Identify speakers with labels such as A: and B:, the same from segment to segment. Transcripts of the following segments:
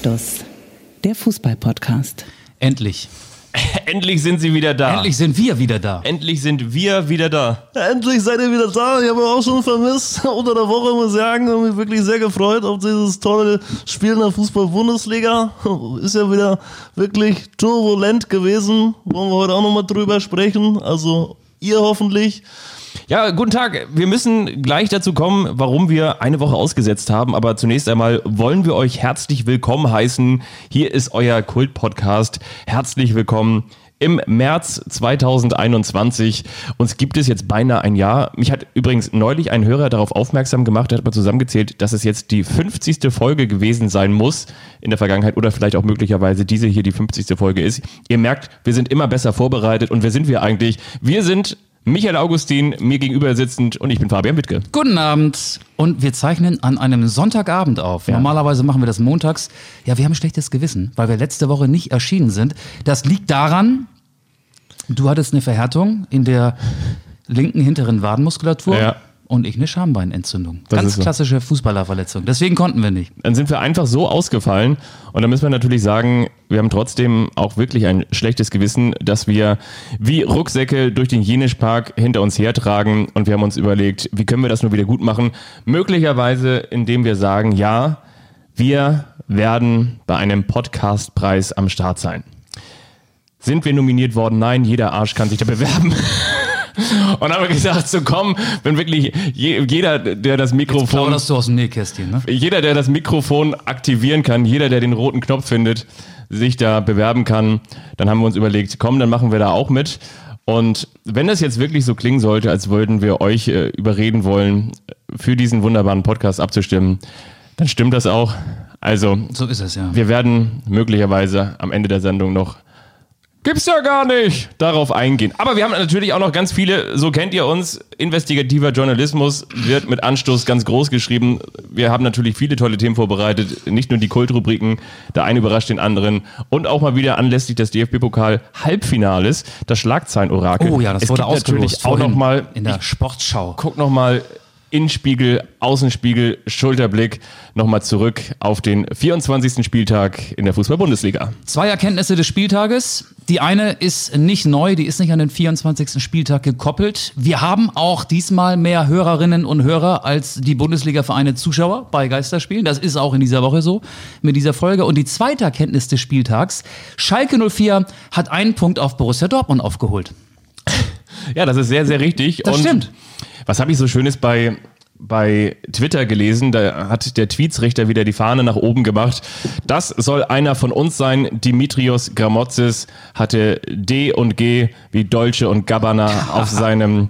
A: Anstoß, der Fußball-Podcast.
B: Endlich.
C: Endlich sind sie wieder da.
B: Endlich sind wir wieder da.
C: Endlich sind wir wieder da.
D: Endlich seid ihr wieder da. Ich habe auch schon vermisst. Unter der Woche muss ich sagen, habe mich wirklich sehr gefreut auf dieses tolle Spiel in der Fußball-Bundesliga. Ist ja wieder wirklich turbulent gewesen. Wollen wir heute auch nochmal drüber sprechen. Also ihr hoffentlich.
C: Ja, guten Tag. Wir müssen gleich dazu kommen, warum wir eine Woche ausgesetzt haben. Aber zunächst einmal wollen wir euch herzlich willkommen heißen. Hier ist euer Kult-Podcast. Herzlich willkommen im März 2021. Uns gibt es jetzt beinahe ein Jahr. Mich hat übrigens neulich ein Hörer darauf aufmerksam gemacht, der hat mal zusammengezählt, dass es jetzt die 50. Folge gewesen sein muss in der Vergangenheit oder vielleicht auch möglicherweise diese hier die 50. Folge ist. Ihr merkt, wir sind immer besser vorbereitet und wer sind wir eigentlich? Wir sind Michael Augustin, mir gegenüber sitzend und ich bin Fabian Wittke.
B: Guten Abend. Und wir zeichnen an einem Sonntagabend auf. Ja. Normalerweise machen wir das montags. Ja, wir haben ein schlechtes Gewissen, weil wir letzte Woche nicht erschienen sind. Das liegt daran, du hattest eine Verhärtung in der linken hinteren Wadenmuskulatur. Ja und ich eine Schambeinentzündung. Das Ganz klassische Fußballerverletzung. Deswegen konnten wir nicht.
C: Dann sind wir einfach so ausgefallen und da müssen wir natürlich sagen, wir haben trotzdem auch wirklich ein schlechtes Gewissen, dass wir wie Rucksäcke durch den Jenischpark hinter uns hertragen und wir haben uns überlegt, wie können wir das nur wieder gut machen? Möglicherweise, indem wir sagen, ja, wir werden bei einem Podcastpreis am Start sein. Sind wir nominiert worden? Nein, jeder Arsch kann sich da bewerben. Und haben wir gesagt, so komm, wenn wirklich jeder, der das Mikrofon.
B: Jetzt du aus dem Nähkästchen, ne?
C: Jeder, der das Mikrofon aktivieren kann, jeder, der den roten Knopf findet, sich da bewerben kann, dann haben wir uns überlegt, komm, dann machen wir da auch mit. Und wenn das jetzt wirklich so klingen sollte, als würden wir euch äh, überreden wollen, für diesen wunderbaren Podcast abzustimmen, dann stimmt das auch. Also,
B: so ist es ja.
C: Wir werden möglicherweise am Ende der Sendung noch Gibt's ja gar nicht. Darauf eingehen. Aber wir haben natürlich auch noch ganz viele, so kennt ihr uns, investigativer Journalismus wird mit Anstoß ganz groß geschrieben. Wir haben natürlich viele tolle Themen vorbereitet, nicht nur die Kultrubriken, der eine überrascht den anderen und auch mal wieder anlässlich des DFB-Pokal Halbfinales, das Schlagzeilenorakel.
B: Oh ja, das es wurde
C: ausgelost auch noch mal
B: in der Sportschau.
C: Guck noch mal Innenspiegel, Außenspiegel, Schulterblick nochmal zurück auf den 24. Spieltag in der Fußball-Bundesliga.
B: Zwei Erkenntnisse des Spieltages. Die eine ist nicht neu, die ist nicht an den 24. Spieltag gekoppelt. Wir haben auch diesmal mehr Hörerinnen und Hörer als die Bundesliga-Vereine Zuschauer bei Geisterspielen. Das ist auch in dieser Woche so mit dieser Folge. Und die zweite Erkenntnis des Spieltags. Schalke 04 hat einen Punkt auf Borussia Dortmund aufgeholt.
C: Ja, das ist sehr, sehr richtig.
B: Das
C: und
B: stimmt.
C: Was habe ich so Schönes bei bei Twitter gelesen, da hat der Tweetsrichter wieder die Fahne nach oben gemacht. Das soll einer von uns sein. Dimitrios Gramotzis hatte D und G wie Dolce und Gabbana auf seinem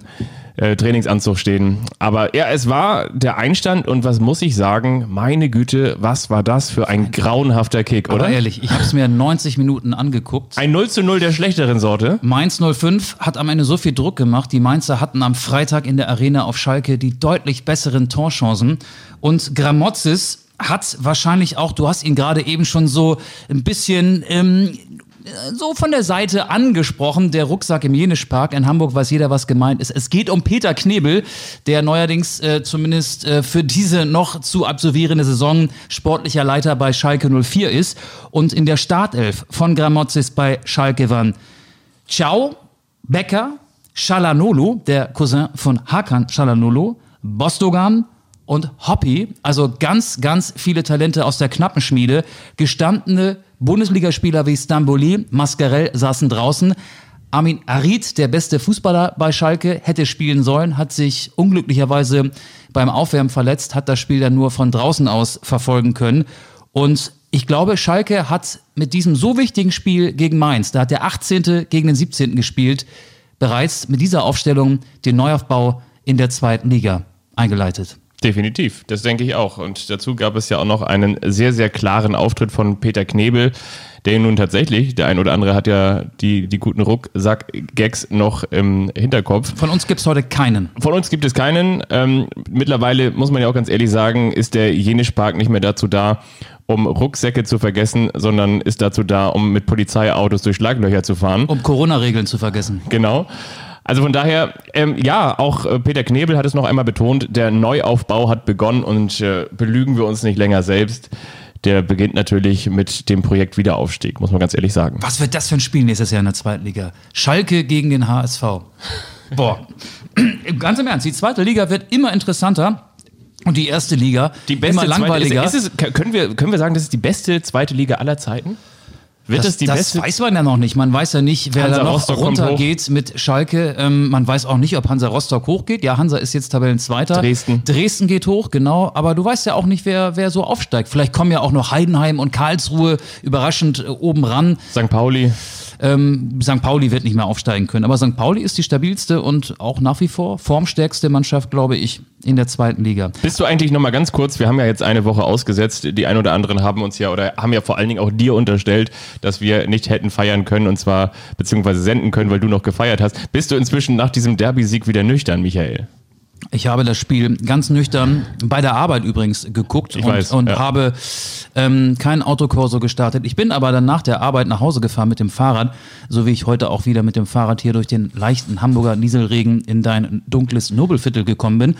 C: äh, Trainingsanzug stehen. Aber ja, es war der Einstand und was muss ich sagen? Meine Güte, was war das für ein grauenhafter Kick, oder?
B: Aber ehrlich, ich habe es mir 90 Minuten angeguckt.
C: Ein 0 zu 0 der schlechteren Sorte.
B: Mainz 05 hat am Ende so viel Druck gemacht. Die Mainzer hatten am Freitag in der Arena auf Schalke die deutlich besseren Torchancen. Und Gramozis hat wahrscheinlich auch, du hast ihn gerade eben schon so ein bisschen ähm, so von der Seite angesprochen, der Rucksack im Jenischpark. In Hamburg weiß jeder, was gemeint ist. Es geht um Peter Knebel, der neuerdings äh, zumindest äh, für diese noch zu absolvierende Saison sportlicher Leiter bei Schalke 04 ist. Und in der Startelf von Gramozis bei Schalke waren Ciao, Becker, Shalanolu, der Cousin von Hakan Shalanolu, Bostogan, und Hoppy, also ganz, ganz viele Talente aus der Knappenschmiede, gestandene Bundesligaspieler wie Stamboli, Mascarell saßen draußen. Armin Arid, der beste Fußballer bei Schalke, hätte spielen sollen, hat sich unglücklicherweise beim Aufwärmen verletzt, hat das Spiel dann nur von draußen aus verfolgen können. Und ich glaube, Schalke hat mit diesem so wichtigen Spiel gegen Mainz, da hat der 18. gegen den 17. gespielt, bereits mit dieser Aufstellung den Neuaufbau in der zweiten Liga eingeleitet.
C: Definitiv, das denke ich auch. Und dazu gab es ja auch noch einen sehr, sehr klaren Auftritt von Peter Knebel, der nun tatsächlich, der ein oder andere hat ja die, die guten Rucksack-Gags noch im Hinterkopf.
B: Von uns gibt es heute keinen.
C: Von uns gibt es keinen. Ähm, mittlerweile, muss man ja auch ganz ehrlich sagen, ist der Jenisch-Park nicht mehr dazu da, um Rucksäcke zu vergessen, sondern ist dazu da, um mit Polizeiautos durch Schlaglöcher zu fahren.
B: Um Corona-Regeln zu vergessen.
C: Genau. Also von daher, ähm, ja, auch äh, Peter Knebel hat es noch einmal betont, der Neuaufbau hat begonnen und äh, belügen wir uns nicht länger selbst. der beginnt natürlich mit dem Projekt Wiederaufstieg, muss man ganz ehrlich sagen.
B: Was wird das für ein Spiel nächstes Jahr in der zweiten Liga? Schalke gegen den HSV. Boah. Ganz im Ernst, die zweite Liga wird immer interessanter. Und die erste Liga
C: Die beste
B: immer langweiliger.
C: Zweite, ist, ist es, können, wir, können wir sagen, das ist die beste zweite Liga aller Zeiten? Wird das,
B: das,
C: die
B: das
C: beste?
B: weiß man ja noch nicht. Man weiß ja nicht, wer
C: Hansa
B: da noch
C: Rostock
B: runtergeht mit Schalke. Ähm, man weiß auch nicht, ob Hansa Rostock hochgeht. Ja, Hansa ist jetzt Tabellenzweiter.
C: Dresden.
B: Dresden geht hoch, genau. Aber du weißt ja auch nicht, wer, wer so aufsteigt. Vielleicht kommen ja auch noch Heidenheim und Karlsruhe überraschend äh, oben ran.
C: St. Pauli.
B: Ähm, St. Pauli wird nicht mehr aufsteigen können. Aber St. Pauli ist die stabilste und auch nach wie vor formstärkste Mannschaft, glaube ich, in der zweiten Liga.
C: Bist du eigentlich noch mal ganz kurz, wir haben ja jetzt eine Woche ausgesetzt, die ein oder anderen haben uns ja oder haben ja vor allen Dingen auch dir unterstellt, dass wir nicht hätten feiern können und zwar beziehungsweise senden können, weil du noch gefeiert hast. Bist du inzwischen nach diesem Derby-Sieg wieder nüchtern, Michael?
B: Ich habe das Spiel ganz nüchtern bei der Arbeit übrigens geguckt
C: Ich
B: und,
C: weiß,
B: und
C: ja.
B: habe ähm, kein Autokorso gestartet. Ich bin aber dann nach der Arbeit nach Hause gefahren mit dem Fahrrad, so wie ich heute auch wieder mit dem Fahrrad hier durch den leichten Hamburger Nieselregen in dein dunkles Nobelviertel gekommen bin.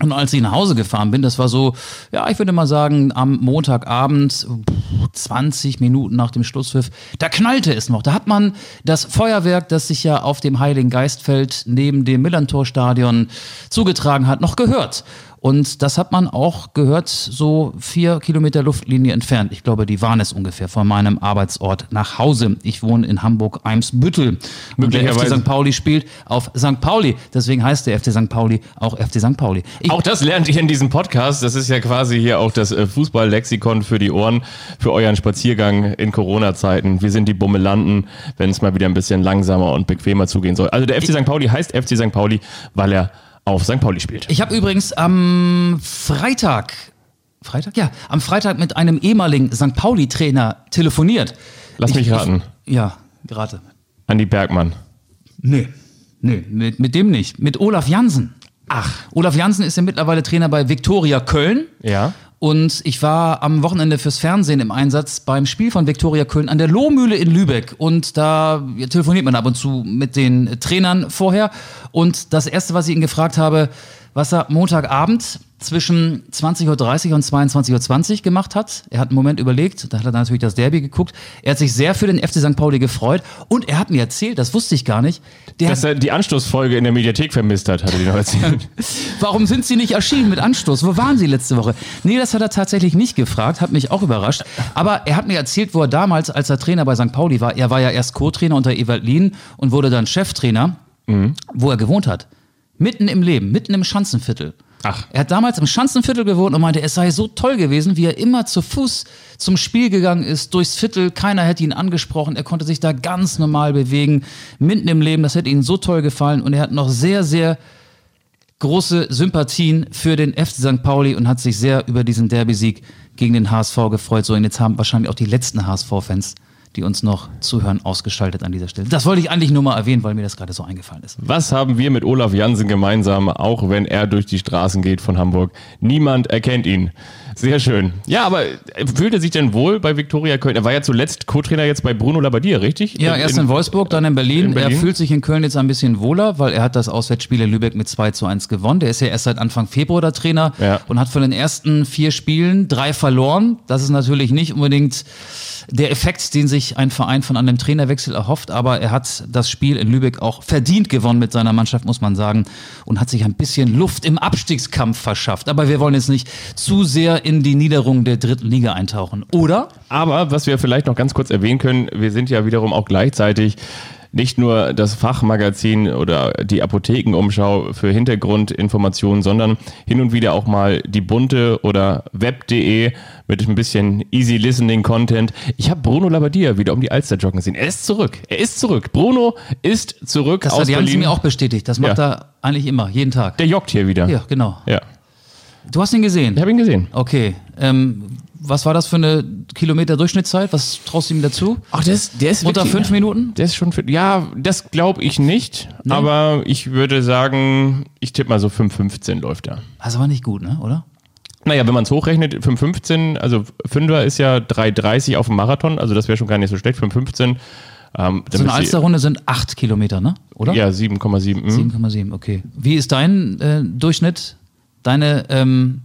B: Und als ich nach Hause gefahren bin, das war so, ja, ich würde mal sagen, am Montagabend, pff, 20 Minuten nach dem Schlusspfiff, da knallte es noch. Da hat man das Feuerwerk, das sich ja auf dem Heiligen Geistfeld neben dem Millantor-Stadion zugetragen hat, noch gehört. Und das hat man auch gehört, so vier Kilometer Luftlinie entfernt. Ich glaube, die waren es ungefähr von meinem Arbeitsort nach Hause. Ich wohne in Hamburg-Eimsbüttel. Und der FC St. Pauli spielt auf St. Pauli. Deswegen heißt der FC St. Pauli auch FC St. Pauli. Ich,
C: Auch das lernt ihr in diesem Podcast. Das ist ja quasi hier auch das äh, Fußballlexikon für die Ohren, für euren Spaziergang in Corona-Zeiten. Wir sind die Bummelanten, wenn es mal wieder ein bisschen langsamer und bequemer zugehen soll. Also der FC St. Pauli heißt FC St. Pauli, weil er auf St. Pauli spielt.
B: Ich habe übrigens am Freitag, Freitag? Ja, am Freitag mit einem ehemaligen St. Pauli-Trainer telefoniert.
C: Lass
B: ich,
C: mich raten.
B: Ich, ja, gerade.
C: Andi Bergmann.
B: Nee, nee, mit, mit dem nicht. Mit Olaf Jansen. Ach. Olaf Jansen ist ja mittlerweile Trainer bei Viktoria Köln.
C: Ja.
B: Und ich war am Wochenende fürs Fernsehen im Einsatz beim Spiel von Viktoria Köln an der Lohmühle in Lübeck. Und da telefoniert man ab und zu mit den Trainern vorher. Und das Erste, was ich ihn gefragt habe, was er Montagabend zwischen 20.30 Uhr und 22.20 Uhr gemacht hat. Er hat einen Moment überlegt, da hat er natürlich das Derby geguckt. Er hat sich sehr für den FC St. Pauli gefreut. Und er hat mir erzählt, das wusste ich gar nicht, der
C: Dass er die Anstoßfolge in der Mediathek vermisst hat, hat er dir noch erzählt.
B: Warum sind Sie nicht erschienen mit Anstoß? Wo waren Sie letzte Woche? Nee, das hat er tatsächlich nicht gefragt, hat mich auch überrascht. Aber er hat mir erzählt, wo er damals, als er Trainer bei St. Pauli war, er war ja erst Co-Trainer unter Ewald Lien und wurde dann Cheftrainer, wo er gewohnt hat. Mitten im Leben, mitten im Schanzenviertel.
C: Ach.
B: Er hat damals im Schanzenviertel gewohnt und meinte, es sei so toll gewesen, wie er immer zu Fuß zum Spiel gegangen ist, durchs Viertel. Keiner hätte ihn angesprochen. Er konnte sich da ganz normal bewegen, mitten im Leben. Das hätte ihm so toll gefallen. Und er hat noch sehr, sehr große Sympathien für den FC St. Pauli und hat sich sehr über diesen Derby-Sieg gegen den HSV gefreut. So, und jetzt haben wahrscheinlich auch die letzten HSV-Fans, die uns noch zuhören, ausgeschaltet an dieser Stelle. Das wollte ich eigentlich nur mal erwähnen, weil mir das gerade so eingefallen ist.
C: Was haben wir mit Olaf Jansen gemeinsam, auch wenn er durch die Straßen geht von Hamburg? Niemand erkennt ihn. Sehr schön. Ja, aber fühlt er sich denn wohl bei Viktoria Köln? Er war ja zuletzt Co-Trainer jetzt bei Bruno Labbadia, richtig?
B: Ja, erst in, Wolfsburg, dann in Berlin.
C: in Berlin.
B: Er fühlt sich in Köln jetzt ein bisschen wohler, weil er hat das Auswärtsspiel in Lübeck mit 2 zu 1 gewonnen. Der ist ja erst seit Anfang Februar der Trainer
C: Ja.
B: und hat von den ersten vier Spielen drei verloren. Das ist natürlich nicht unbedingt der Effekt, den sich ein Verein von einem Trainerwechsel erhofft, aber er hat das Spiel in Lübeck auch verdient gewonnen mit seiner Mannschaft, muss man sagen, und hat sich ein bisschen Luft im Abstiegskampf verschafft. Aber wir wollen jetzt nicht zu sehr in die Niederung der dritten Liga eintauchen, oder?
C: Aber was wir vielleicht noch ganz kurz erwähnen können, wir sind ja wiederum auch gleichzeitig nicht nur das Fachmagazin oder die Apothekenumschau für Hintergrundinformationen, sondern hin und wieder auch mal die bunte oder web.de mit ein bisschen easy listening Content. Ich habe Bruno Labbadia wieder um die Alster joggen sehen. Er ist zurück. Er ist zurück. Bruno ist zurück
B: Das
C: aus
B: hat Jansen
C: Berlin.
B: mir auch bestätigt. Das macht
C: Ja.
B: er eigentlich immer, jeden Tag.
C: Der joggt hier wieder.
B: Ja, genau.
C: ja.
B: Du hast ihn gesehen?
C: Ich habe ihn gesehen.
B: Okay. Ähm, was war das für eine Kilometer Durchschnittszeit? Was traust du ihm dazu?
C: Ach, der ist, der ist
B: Unter
C: wirklich-
B: fünf Minuten?
C: Der ist schon für, ja, das glaube ich nicht, aber ich würde sagen, ich tippe mal so 5,15 läuft er.
B: Das war nicht gut, ne? Oder?
C: Naja, wenn man es hochrechnet, 5,15, also Fünfer ist ja 3,30 auf dem Marathon, also das wäre schon gar nicht so schlecht, 5,15. Ähm,
B: So eine Alsterrunde sind acht Kilometer, ne? Oder?
C: Ja, 7,7. mhm.
B: 7,7, okay. Wie ist dein äh, Durchschnitt? Deine, ähm,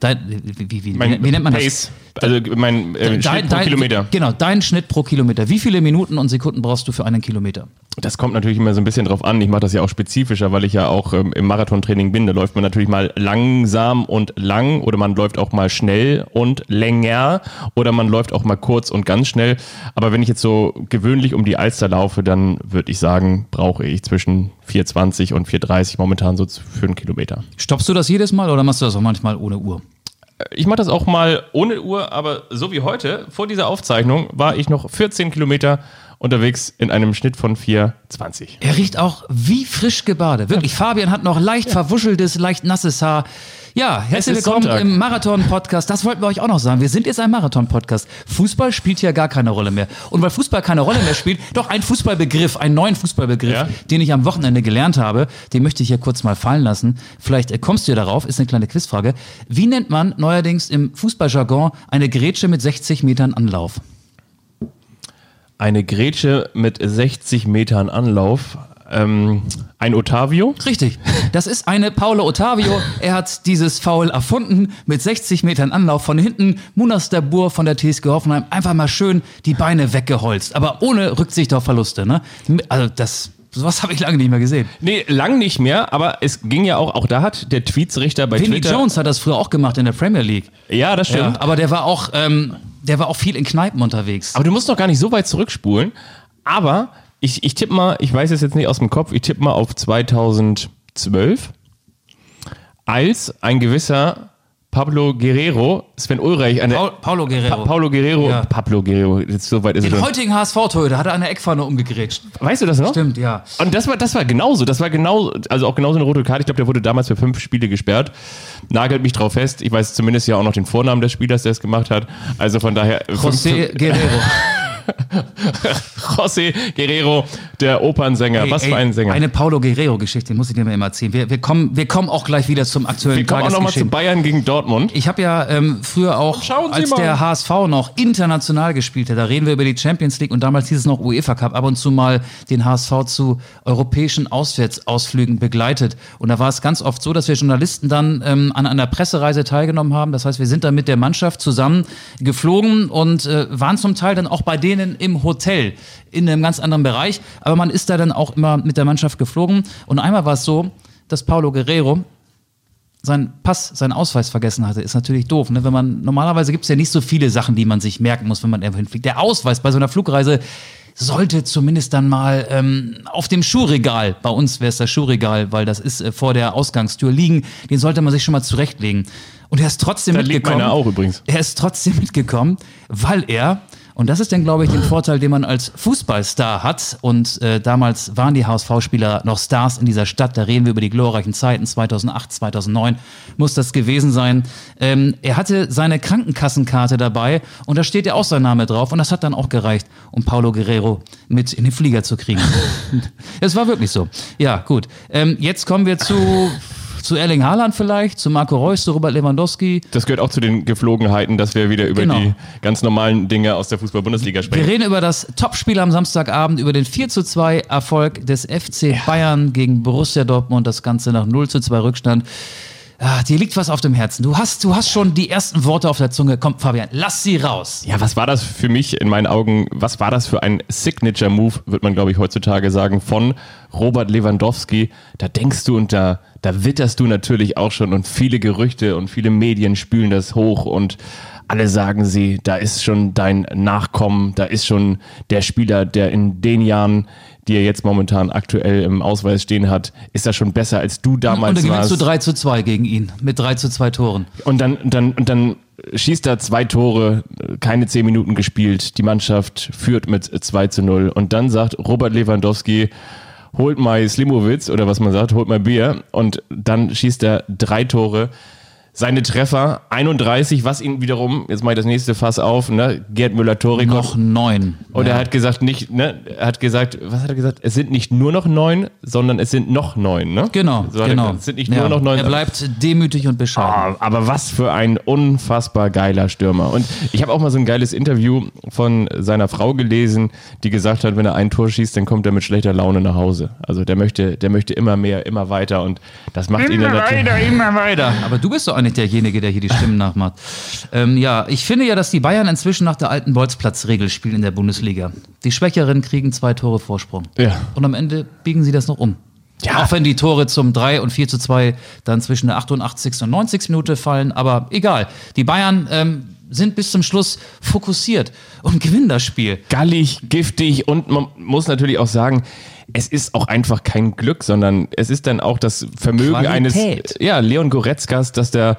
B: Dein, wie, wie, wie, wie nennt man
C: Pace, also mein äh, Schnitt pro Kilometer.
B: Genau, dein Schnitt pro Kilometer. Wie viele Minuten und Sekunden brauchst du für einen Kilometer?
C: Das kommt natürlich immer so ein bisschen drauf an. Ich mache das ja auch spezifischer, weil ich ja auch ähm, im Marathontraining bin. Da läuft man natürlich mal langsam und lang oder man läuft auch mal schnell und länger oder man läuft auch mal kurz und ganz schnell. Aber wenn ich jetzt so gewöhnlich um die Alster laufe, dann würde ich sagen, brauche ich zwischen 4,20 und 4,30 momentan so für einen Kilometer.
B: Stoppst du das jedes Mal oder machst du das auch manchmal ohne Uhr?
C: Ich mache das auch mal ohne Uhr, aber so wie heute, vor dieser Aufzeichnung, war ich noch 14 Kilometer unterwegs in einem Schnitt von 4,20.
B: Er riecht auch wie frisch gebadet. Wirklich, Fabian hat noch leicht verwuscheltes, leicht nasses Haar. Ja, herzlich willkommen
C: Sonntag.
B: im Marathon-Podcast. Das wollten wir euch auch noch sagen. Wir sind jetzt ein Marathon-Podcast. Fußball spielt hier gar keine Rolle mehr. Und weil Fußball keine Rolle mehr spielt, doch ein Fußballbegriff, einen neuen Fußballbegriff,
C: Ja.
B: den ich am Wochenende gelernt habe, den möchte ich hier kurz mal fallen lassen. Vielleicht äh, kommst du ja darauf, ist eine kleine Quizfrage. Wie nennt man neuerdings im Fußballjargon eine Grätsche mit 60 Metern Anlauf?
C: Eine Grätsche mit 60 Metern Anlauf. Ähm, ein Otavio.
B: Richtig. Das ist eine Paulo Ottavio. Er hat dieses Foul erfunden mit 60 Metern Anlauf von hinten. Munas Dabur von der TSG Hoffenheim einfach mal schön die Beine weggeholzt. Aber ohne Rücksicht auf Verluste. Ne? Also das, sowas habe ich lange nicht mehr gesehen.
C: Nee, lang nicht mehr, aber es ging ja auch, auch da hat der Tweetsrichter bei
B: Vinnie
C: Twitter.
B: Jones hat das früher auch gemacht in der Premier League.
C: Ja, das stimmt.
B: Ja, aber der war auch, ähm, der war auch viel in Kneipen unterwegs.
C: Aber du musst doch gar nicht so weit zurückspulen. Aber ich, ich tippe mal, ich weiß es jetzt nicht aus dem Kopf, ich tippe mal auf 2012, als ein gewisser Pablo Guerrero, Sven Ulreich, eine
B: Paul, Paulo Guerrero.
C: Pa Paulo Guerrero,
B: Ja.
C: Pablo Guerrero, jetzt so weit ist es
B: den
C: schon.
B: heutigen HSV-Torhüter hat er eine Eckpfanne umgegrätscht.
C: Weißt du das noch?
B: Stimmt, ja.
C: Und das war, das war genauso. Das war genau, also auch genauso eine rote Karte. Ich glaube, der wurde damals für fünf Spiele gesperrt. Nagelt mich drauf fest. Ich weiß zumindest ja auch noch den Vornamen des Spielers, der es gemacht hat. Also von daher.
B: José Guerrero.
C: José Guerrero, der Opernsänger.
B: Ey,
C: Was
B: ey,
C: für ein Sänger.
B: Eine Paulo Guerrero-Geschichte, muss ich dir mal immer erzählen. Wir, wir, kommen, wir kommen auch gleich wieder zum aktuellen
C: Wir kommen auch nochmal zu. Bayern gegen Dortmund.
B: Ich habe ja ähm, früher auch, als
C: mal.
B: der HSV noch international gespielt hat, da reden wir über die Champions League und damals hieß es noch UEFA Cup, ab und zu mal den HSV zu europäischen Auswärtsausflügen begleitet. Und da war es ganz oft so, dass wir Journalisten dann ähm, an einer Pressereise teilgenommen haben. Das heißt, wir sind dann mit der Mannschaft zusammen geflogen und äh, waren zum Teil dann auch bei denen im Hotel in einem ganz anderen Bereich. Aber man ist da dann auch immer mit der Mannschaft geflogen. Und einmal war es so, dass Paulo Guerrero seinen Pass, seinen Ausweis vergessen hatte, ist natürlich doof. Ne? Wenn man, normalerweise gibt es ja nicht so viele Sachen, die man sich merken muss, wenn man irgendwo hinfliegt. Der Ausweis bei so einer Flugreise sollte zumindest dann mal ähm, auf dem Schuhregal, bei uns wäre es das Schuhregal, weil das ist äh, vor der Ausgangstür liegen, den sollte man sich schon mal zurechtlegen. Und er ist trotzdem
C: Da liegt
B: mitgekommen.
C: meiner auch übrigens.
B: Er ist trotzdem mitgekommen, weil er, und das ist dann, glaube ich, den Vorteil, den man als Fußballstar hat, und äh, damals waren die HSV-Spieler noch Stars in dieser Stadt, da reden wir über die glorreichen Zeiten, 2008, 2009 muss das gewesen sein. Ähm, er hatte seine Krankenkassenkarte dabei und da steht ja auch sein Name drauf und das hat dann auch gereicht, um Paulo Guerrero mit in den Flieger zu kriegen. Es war wirklich so. Ja, gut. Ähm, jetzt kommen wir zu... Zu Erling Haaland vielleicht, zu Marco Reus, zu Robert Lewandowski.
C: Das gehört auch zu den Geflogenheiten, dass wir wieder über
B: Genau.
C: die ganz normalen Dinge aus der Fußball-Bundesliga
B: Wir
C: sprechen.
B: reden über das Topspiel am Samstagabend, über den 4 zu 2 Erfolg des FC Bayern gegen Borussia Dortmund, das Ganze nach 0 zu 2 Rückstand. Ah, dir liegt was auf dem Herzen. Du hast, du hast schon die ersten Worte auf der Zunge. Komm, Fabian, lass sie raus.
C: Ja, was war das für mich in meinen Augen? Was war das für ein Signature-Move, wird man, glaube ich, heutzutage sagen, von Robert Lewandowski? Da denkst du und da, da witterst du natürlich auch schon und viele Gerüchte und viele Medien spülen das hoch und alle sagen sie, da ist schon dein Nachkommen, da ist schon der Spieler, der in den Jahren, die er jetzt momentan aktuell im Ausweis stehen hat, ist er schon besser als du
B: Und
C: damals
B: dann gewinnst
C: warst.
B: du 3 zu 2 gegen ihn. Mit 3 zu 2 Toren.
C: Und dann, dann, und dann schießt er zwei Tore, keine zehn Minuten gespielt, die Mannschaft führt mit 2 zu 0. Und dann sagt Robert Lewandowski, holt mal Slimowitz oder was man sagt, holt mal Bier. Und dann schießt er drei Tore. Seine Treffer 31, was ihn wiederum, jetzt mache ich das nächste Fass auf, ne? Gerd Müller-Torikov.
B: Noch 9.
C: Und er hat gesagt, nicht, ne, er hat gesagt, was hat er gesagt? Es sind nicht nur noch neun, sondern es sind noch neun, ne?
B: Genau,
C: So er
B: genau.
C: gesagt, Es sind nicht
B: Ja,
C: nur noch neun.
B: Er bleibt demütig und bescheiden.
C: Ah, aber was für ein unfassbar geiler Stürmer. Und ich habe auch mal so ein geiles Interview von seiner Frau gelesen, die gesagt hat, wenn er ein Tor schießt, dann kommt er mit schlechter Laune nach Hause. Also der möchte, der möchte immer mehr, immer weiter und das macht ihn dann natürlich.
B: immer weiter. Aber du bist doch eigentlich nicht derjenige, der hier die Stimmen nachmacht. Ähm, ja, ich finde ja, dass die Bayern inzwischen nach der alten Bolzplatzregel spielen in der Bundesliga. Die Schwächeren kriegen zwei Tore Vorsprung.
C: Ja.
B: Und am Ende biegen sie das noch um.
C: Ja.
B: Auch wenn die Tore zum 3 und 4 zu 2 dann zwischen der 88. und 90. Minute fallen, aber egal. Die Bayern ähm, sind bis zum Schluss fokussiert und gewinnen das Spiel.
C: gallig, giftig und man muss natürlich auch sagen, es ist auch einfach kein Glück, sondern es ist dann auch das Vermögen
B: Qualität.
C: eines ja, Leon Goretzkas, dass der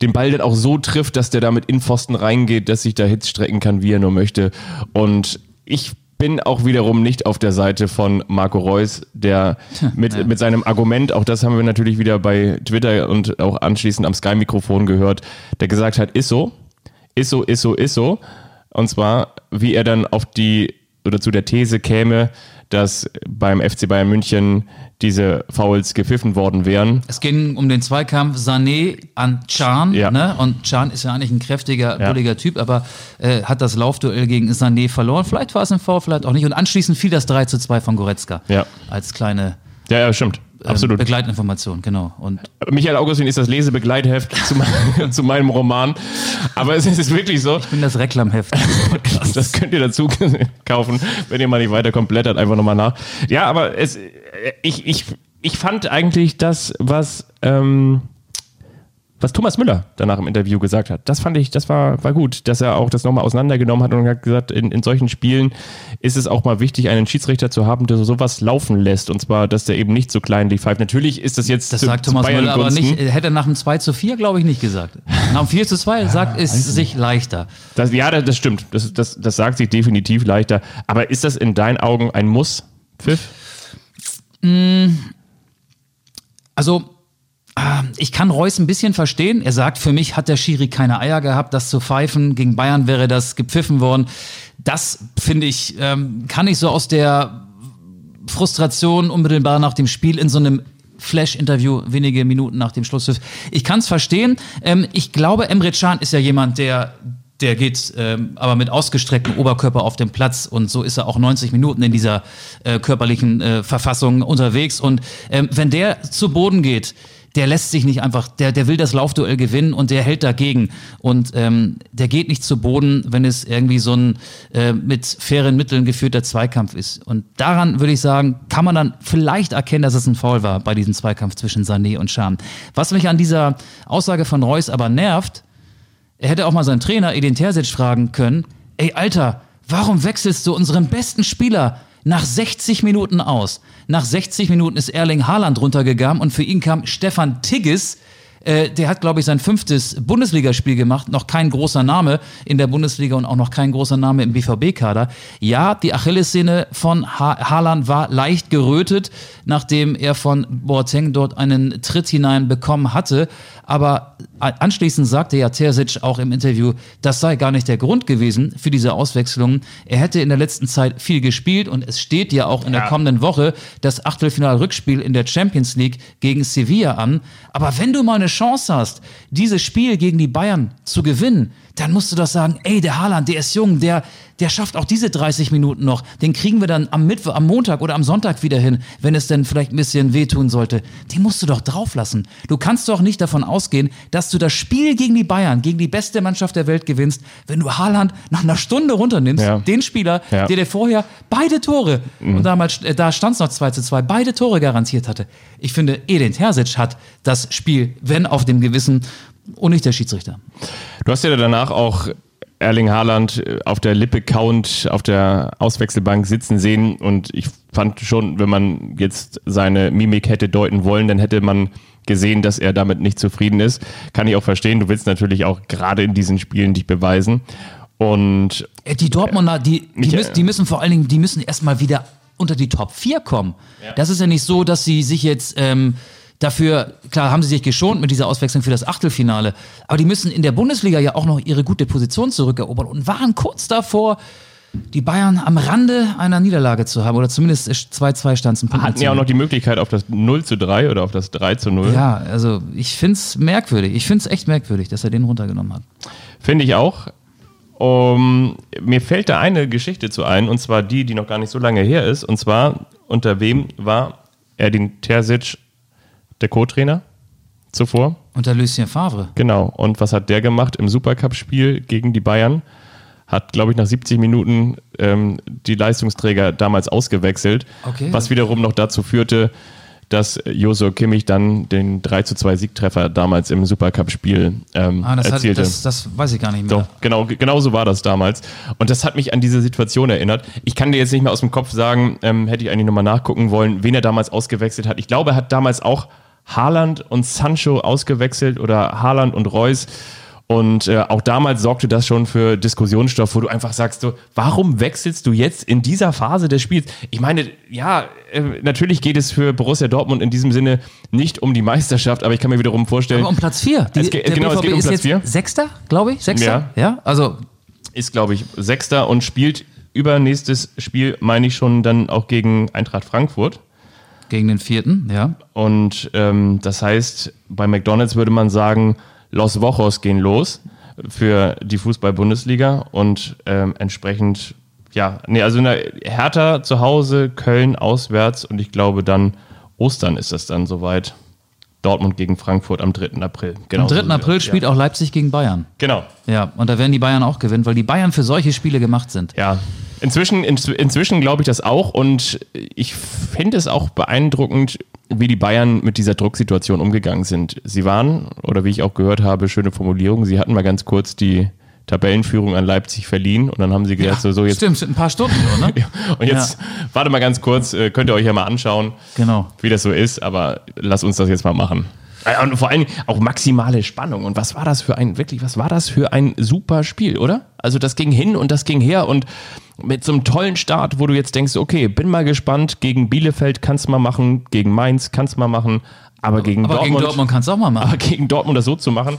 C: den Ball dann auch so trifft, dass der damit in Pfosten reingeht, dass sich da Hits strecken kann, wie er nur möchte. Und ich bin auch wiederum nicht auf der Seite von Marco Reus, der mit, mit seinem Argument, auch das haben wir natürlich wieder bei Twitter und auch anschließend am Sky-Mikrofon gehört, der gesagt hat, ist so, ist so, ist so, ist so. Und zwar, wie er dann auf die oder zu der These käme, dass beim FC Bayern München diese Fouls gepfiffen worden wären.
B: Es ging um den Zweikampf Sané an Can.
C: Ja.
B: Ne? Und Can ist ja eigentlich ein kräftiger,
C: Ja.
B: bulliger Typ, aber äh, hat das Laufduell gegen Sané verloren. Vielleicht war es ein Foul, vielleicht auch nicht. Und anschließend fiel das 3 zu 2 von Goretzka.
C: Ja.
B: Als kleine
C: Ja, ja, stimmt.
B: ähm,
C: Absolut.
B: Begleitinformation, genau. Und
C: Michael Augustin ist das Lesebegleitheft zu, mein, zu meinem Roman. Aber es ist wirklich so.
B: ich bin das Reklamheft.
C: Das könnt ihr dazu kaufen, wenn ihr mal nicht weiterkommt, blättert einfach nochmal nach. Ja, aber es, ich, ich, ich fand eigentlich das, was, ähm, was Thomas Müller danach im Interview gesagt hat. Das fand ich, das war, war gut, dass er auch das nochmal auseinandergenommen hat und hat gesagt, in, in solchen Spielen ist es auch mal wichtig, einen Schiedsrichter zu haben, der so sowas laufen lässt. Und zwar, dass der eben nicht so kleinlich pfeift. Natürlich ist das jetzt
B: Das
C: zu-
B: sagt
C: zu
B: Thomas
C: Bayern
B: Müller aber nicht, hätte er nach dem 2 zu 4, glaube ich, nicht gesagt. Nach dem 4 zu 2 sagt es sich leichter.
C: Das, ja, das, stimmt. Das, das, das sagt sich definitiv leichter. Aber ist das in deinen Augen ein Muss, Pfiff?
B: Also, ah, ich kann Reus ein bisschen verstehen. Er sagt, für mich hat der Schiri keine Eier gehabt, das zu pfeifen. Gegen Bayern wäre das gepfiffen worden. Das, finde ich, ähm, kann ich so aus der Frustration unmittelbar nach dem Spiel in so einem Flash-Interview wenige Minuten nach dem Schlusspfiff. Ich kann es verstehen. Ähm, ich glaube, Emre Can ist ja jemand, der der geht ähm, aber mit ausgestrecktem Oberkörper auf dem Platz und so ist er auch 90 Minuten in dieser äh, körperlichen äh, Verfassung unterwegs. Und ähm, wenn der zu Boden geht, der lässt sich nicht einfach, der, der will das Laufduell gewinnen und der hält dagegen. Und ähm, der geht nicht zu Boden, wenn es irgendwie so ein äh, mit fairen Mitteln geführter Zweikampf ist. Und daran würde ich sagen, kann man dann vielleicht erkennen, dass es ein Foul war bei diesem Zweikampf zwischen Sané und Scham. Was mich an dieser Aussage von Reus aber nervt, er hätte auch mal seinen Trainer Edin Terzic fragen können, ey Alter, warum wechselst du unseren besten Spieler nach 60 Minuten aus? Nach 60 Minuten ist Erling Haaland runtergegangen und für ihn kam Stefan Tigges, äh, der hat, glaube ich, sein fünftes Bundesligaspiel gemacht. Noch kein großer Name in der Bundesliga und auch noch kein großer Name im BVB-Kader. Ja, die Achillessehne von ha Haaland war leicht gerötet, nachdem er von Boateng dort einen Tritt hinein bekommen hatte. Aber anschließend sagte ja Terzic auch im Interview, das sei gar nicht der Grund gewesen für diese Auswechslung. Er hätte in der letzten Zeit viel gespielt und es steht ja auch in der kommenden Woche das Achtelfinal-Rückspiel in der Champions League gegen Sevilla an. Aber wenn du mal eine Chance hast, dieses Spiel gegen die Bayern zu gewinnen, dann musst du doch sagen, ey, der Haaland, der ist jung, der, der schafft auch diese 30 Minuten noch. Den kriegen wir dann am Mittwoch, am Montag oder am Sonntag wieder hin, wenn es denn vielleicht ein bisschen wehtun sollte. Den musst du doch drauflassen. Du kannst doch nicht davon ausgehen, dass du das Spiel gegen die Bayern, gegen die beste Mannschaft der Welt gewinnst, wenn du Haaland nach einer Stunde runternimmst,
C: Ja.
B: den Spieler,
C: Ja.
B: der dir vorher beide Tore, und damals, äh, da stand es noch 2 zu 2, beide Tore garantiert hatte. Ich finde, Edin Terzic hat das Spiel, wenn auf dem Gewissen, und nicht der Schiedsrichter.
C: Du hast ja danach auch Erling Haaland äh, auf der Lippe count auf der Auswechselbank sitzen sehen und ich fand schon, wenn man jetzt seine Mimik hätte deuten wollen, dann hätte man gesehen, dass er damit nicht zufrieden ist. Kann ich auch verstehen. Du willst natürlich auch gerade in diesen Spielen dich beweisen. Und
B: Äh, Die Dortmunder, die, die,
C: Michael-
B: müssen, die müssen vor allen Dingen, die müssen erstmal wieder unter die Top 4 kommen. Das ist ja nicht so, dass sie sich jetzt ähm, dafür, klar haben sie sich geschont mit dieser Auswechslung für das Achtelfinale, aber die müssen in der Bundesliga ja auch noch ihre gute Position zurückerobern und waren kurz davor, die Bayern am Rande einer Niederlage zu haben oder zumindest 2-2 stand zum Punkt.
C: hatten ja auch noch die Möglichkeit auf das 0 zu 3 oder auf das 3 zu 0.
B: Ja, also ich find's merkwürdig. Ich find's echt merkwürdig, dass er den runtergenommen hat.
C: Finde ich auch. Um, mir fällt da eine Geschichte zu ein, und zwar die, die noch gar nicht so lange her ist. Und zwar, unter wem war Erdin Terzic der Co-Trainer? zuvor.
B: Unter Lucien Favre.
C: Genau. Und was hat der gemacht im Supercup-Spiel gegen die Bayern? Hat, glaube ich, nach 70 Minuten ähm, die Leistungsträger damals ausgewechselt,
B: Okay.
C: was wiederum noch dazu führte, dass Joso Kimmich dann den 3 zu 2 Siegtreffer damals im Supercup-Spiel ähm,
B: Ah, das, hat,
C: erzielte.
B: das, das weiß ich gar nicht mehr.
C: Doch, genau, genau so war das damals. Und das hat mich an diese Situation erinnert. Ich kann dir jetzt nicht mehr aus dem Kopf sagen, ähm, hätte ich eigentlich nochmal nachgucken wollen, wen er damals ausgewechselt hat. Ich glaube, er hat damals auch Haaland und Sancho ausgewechselt oder Haaland und Reus. Und äh, auch damals sorgte das schon für Diskussionsstoff, wo du einfach sagst, so, warum wechselst du jetzt in dieser Phase des Spiels? Ich meine, ja, äh, natürlich geht es für Borussia Dortmund in diesem Sinne nicht um die Meisterschaft, aber ich kann mir wiederum vorstellen,
B: Aber um Platz 4.
C: Es geht- genau, es geht um
B: ist
C: Platz
B: jetzt
C: vier.
B: Sechster, glaube ich. Sechster?
C: Ja.
B: ja. Also,
C: ist, glaube ich, Sechster und spielt übernächstes Spiel, meine ich schon, dann auch gegen Eintracht Frankfurt.
B: Gegen den vierten, ja.
C: Und ähm, das heißt, bei McDonalds würde man sagen, Los Wochos gehen los für die Fußball-Bundesliga und ähm, entsprechend, ja, nee, also in der Hertha zu Hause, Köln auswärts und ich glaube dann Ostern ist es dann soweit. Dortmund gegen Frankfurt am 3. April. Genau
B: Am 3.
C: so
B: April spielt
C: ja.
B: auch Leipzig gegen Bayern.
C: Genau.
B: Ja, und da werden die Bayern auch gewinnen, weil die Bayern für solche Spiele gemacht sind.
C: Ja, inzwischen, in, inzwischen glaube ich das auch und ich finde es auch beeindruckend, wie die Bayern mit dieser Drucksituation umgegangen sind. Sie waren, oder wie ich auch gehört habe, schöne Formulierung, sie hatten mal ganz kurz die Tabellenführung an Leipzig verliehen und dann haben sie gedacht, so, so jetzt.
B: Stimmt, ein paar Stunden nur, ne?
C: Und jetzt, warte mal ganz kurz, äh, könnt ihr euch ja mal anschauen,
B: Genau.
C: wie das so ist, aber lass uns das jetzt mal machen. Äh, Und vor allem auch maximale Spannung. Und was war das für ein, wirklich, was war das für ein super Spiel, oder? Also das ging hin und das ging her und mit so einem tollen Start, wo du jetzt denkst, okay, bin mal gespannt, gegen Bielefeld kannst du mal machen, gegen Mainz kannst du mal machen, aber gegen
B: Aber
C: Dortmund,
B: gegen Dortmund kannst du auch mal machen.
C: aber gegen Dortmund das so zu machen,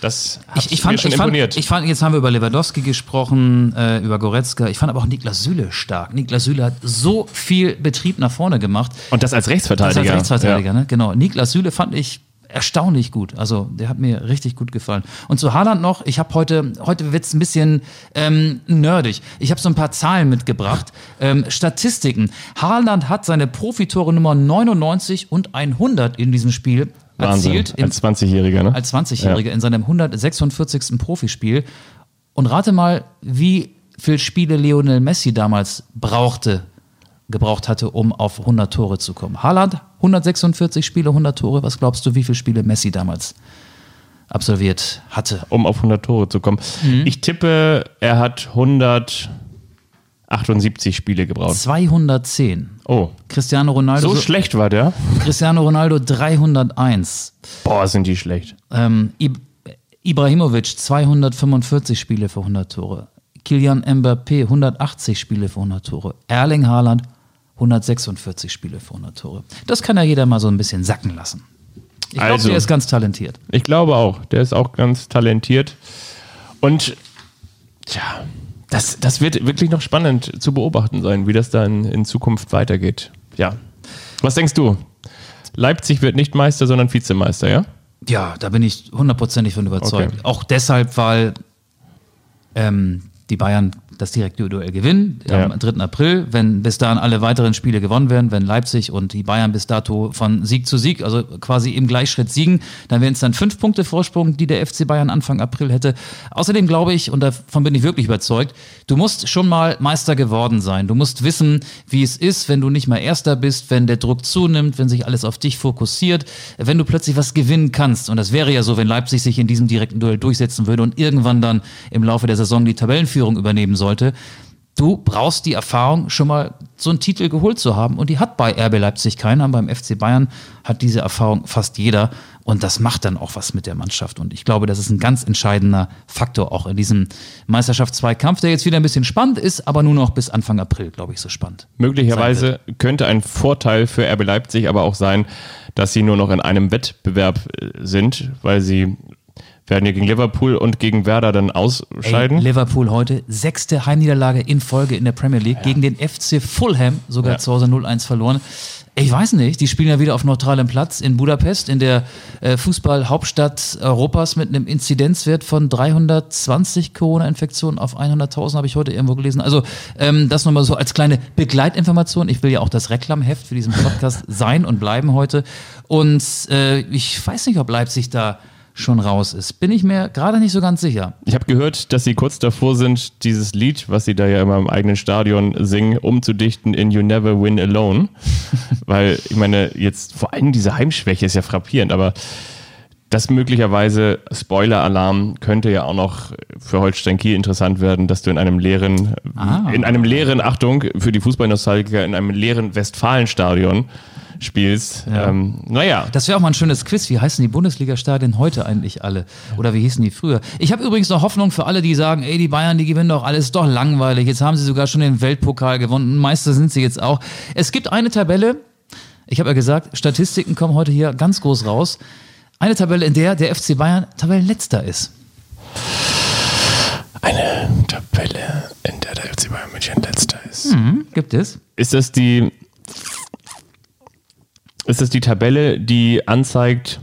C: das
B: Ich, ich,
C: mir
B: fand,
C: schon
B: ich, fand,
C: imponiert.
B: ich fand, jetzt haben wir über Lewandowski gesprochen, äh, über Goretzka. Ich fand aber auch Niklas Süle stark. Niklas Süle hat so viel Betrieb nach vorne gemacht.
C: und das als
B: Das
C: Rechtsverteidiger.
B: als Rechtsverteidiger, ne? Genau. Niklas Süle fand ich erstaunlich gut. Also der hat mir richtig gut gefallen. Und zu Haaland noch, ich habe heute, heute wird's ein bisschen ähm, nerdig. Ich habe so ein paar Zahlen mitgebracht. Ähm, Statistiken. Haaland hat seine Profitore Nummer 99 und 100 in diesem Spiel
C: Ja. Wahnsinn.
B: erzielt. In,
C: Als 20-Jähriger, ne?
B: als 20-Jähriger in seinem 146. Profispiel. Und rate mal, wie viel Spiele Lionel Messi damals brauchte, gebraucht hatte, um auf 100 Tore zu kommen. Haaland, 146 Spiele, 100 Tore. Was glaubst du, wie viele Spiele Messi damals absolviert hatte?
C: um auf 100 Tore zu kommen.
B: Mhm.
C: Ich tippe, er hat 178 Spiele gebraucht.
B: 210.
C: Oh,
B: Cristiano Ronaldo,
C: so schlecht war der?
B: Cristiano Ronaldo 301.
C: Boah, sind die schlecht.
B: Ähm, Ib Ibrahimovic 245 Spiele für 100 Tore. Kilian Mbappé 180 Spiele für 100 Tore. Erling Haaland 146 Spiele für 100 Tore. Das kann ja jeder mal so ein bisschen sacken lassen. Ich glaube,
C: Also.
B: der ist ganz talentiert.
C: Ich glaube auch. Der ist auch ganz talentiert. Und tja, das, das wird wirklich noch spannend zu beobachten sein, wie das dann in Zukunft weitergeht. Ja. Was denkst du? Leipzig wird nicht Meister, sondern Vizemeister, ja?
B: Ja, da bin ich hundertprozentig von überzeugt.
C: Okay.
B: Auch deshalb, weil ähm, die Bayern das direkte Duell gewinnen am
C: Ja.
B: 3. April. Wenn bis dahin alle weiteren Spiele gewonnen werden, wenn Leipzig und die Bayern bis dato von Sieg zu Sieg, also quasi im Gleichschritt siegen, dann wären es dann fünf Punkte Vorsprung, die der FC Bayern Anfang April hätte. Außerdem glaube ich, und davon bin ich wirklich überzeugt, du musst schon mal Meister geworden sein. Du musst wissen, wie es ist, wenn du nicht mal Erster bist, wenn der Druck zunimmt, wenn sich alles auf dich fokussiert, wenn du plötzlich was gewinnen kannst. Und das wäre ja so, wenn Leipzig sich in diesem direkten Duell durchsetzen würde und irgendwann dann im Laufe der Saison die Tabellenführung übernehmen sollte. Du brauchst die Erfahrung, schon mal so einen Titel geholt zu haben. Und die hat bei RB Leipzig keiner. Beim FC Bayern hat diese Erfahrung fast jeder. Und das macht dann auch was mit der Mannschaft. Und ich glaube, das ist ein ganz entscheidender Faktor auch in diesem Meisterschaftszweikampf, der jetzt wieder ein bisschen spannend ist, aber nur noch bis Anfang April, glaube ich, so spannend.
C: Möglicherweise könnte ein Vorteil für RB Leipzig aber auch sein, dass sie nur noch in einem Wettbewerb äh, sind, weil sie werden ja gegen Liverpool und gegen Werder dann ausscheiden.
B: Ey, Liverpool heute sechste Heimniederlage in Folge in der Premier League gegen den FC Fulham, sogar
C: Ja.
B: zu Hause 0-1 verloren. Ich weiß nicht, die spielen ja wieder auf neutralem Platz in Budapest, in der äh, Fußballhauptstadt Europas mit einem Inzidenzwert von 320 Corona-Infektionen auf 100.000, habe ich heute irgendwo gelesen. Also ähm, das nochmal so als kleine Begleitinformation. Ich will ja auch das Reklamheft für diesen Podcast sein und bleiben heute. Und äh, ich weiß nicht, ob Leipzig da schon raus ist. Bin ich mir gerade nicht so ganz sicher.
C: Ich habe gehört, dass sie kurz davor sind, dieses Lied, was sie da ja immer im eigenen Stadion singen, umzudichten in You Never Win Alone. Weil, ich meine, jetzt vor allem diese Heimschwäche ist ja frappierend, aber das möglicherweise, Spoiler-Alarm, könnte ja auch noch für Holstein Kiel interessant werden, dass du in einem leeren,
B: Ah.
C: in einem leeren, Achtung, für die Fußballnostalgiker, in einem leeren Westfalenstadion spielst.
B: Ja.
C: Ähm, naja,
B: Das wäre auch mal ein schönes Quiz. Wie heißen die Bundesliga-Stadien heute eigentlich alle? Oder wie hießen die früher? Ich habe übrigens noch Hoffnung für alle, die sagen, ey, die Bayern, die gewinnen doch alles, ist doch langweilig. Jetzt haben sie sogar schon den Weltpokal gewonnen. Meister sind sie jetzt auch. Es gibt eine Tabelle, ich habe ja gesagt, Statistiken kommen heute hier ganz groß raus. Eine Tabelle, in der der FC Bayern Tabellenletzter ist.
C: eine Tabelle, in der der FC Bayern München letzter ist.
B: Hm, gibt es?
C: Ist das die ist das die Tabelle, die anzeigt,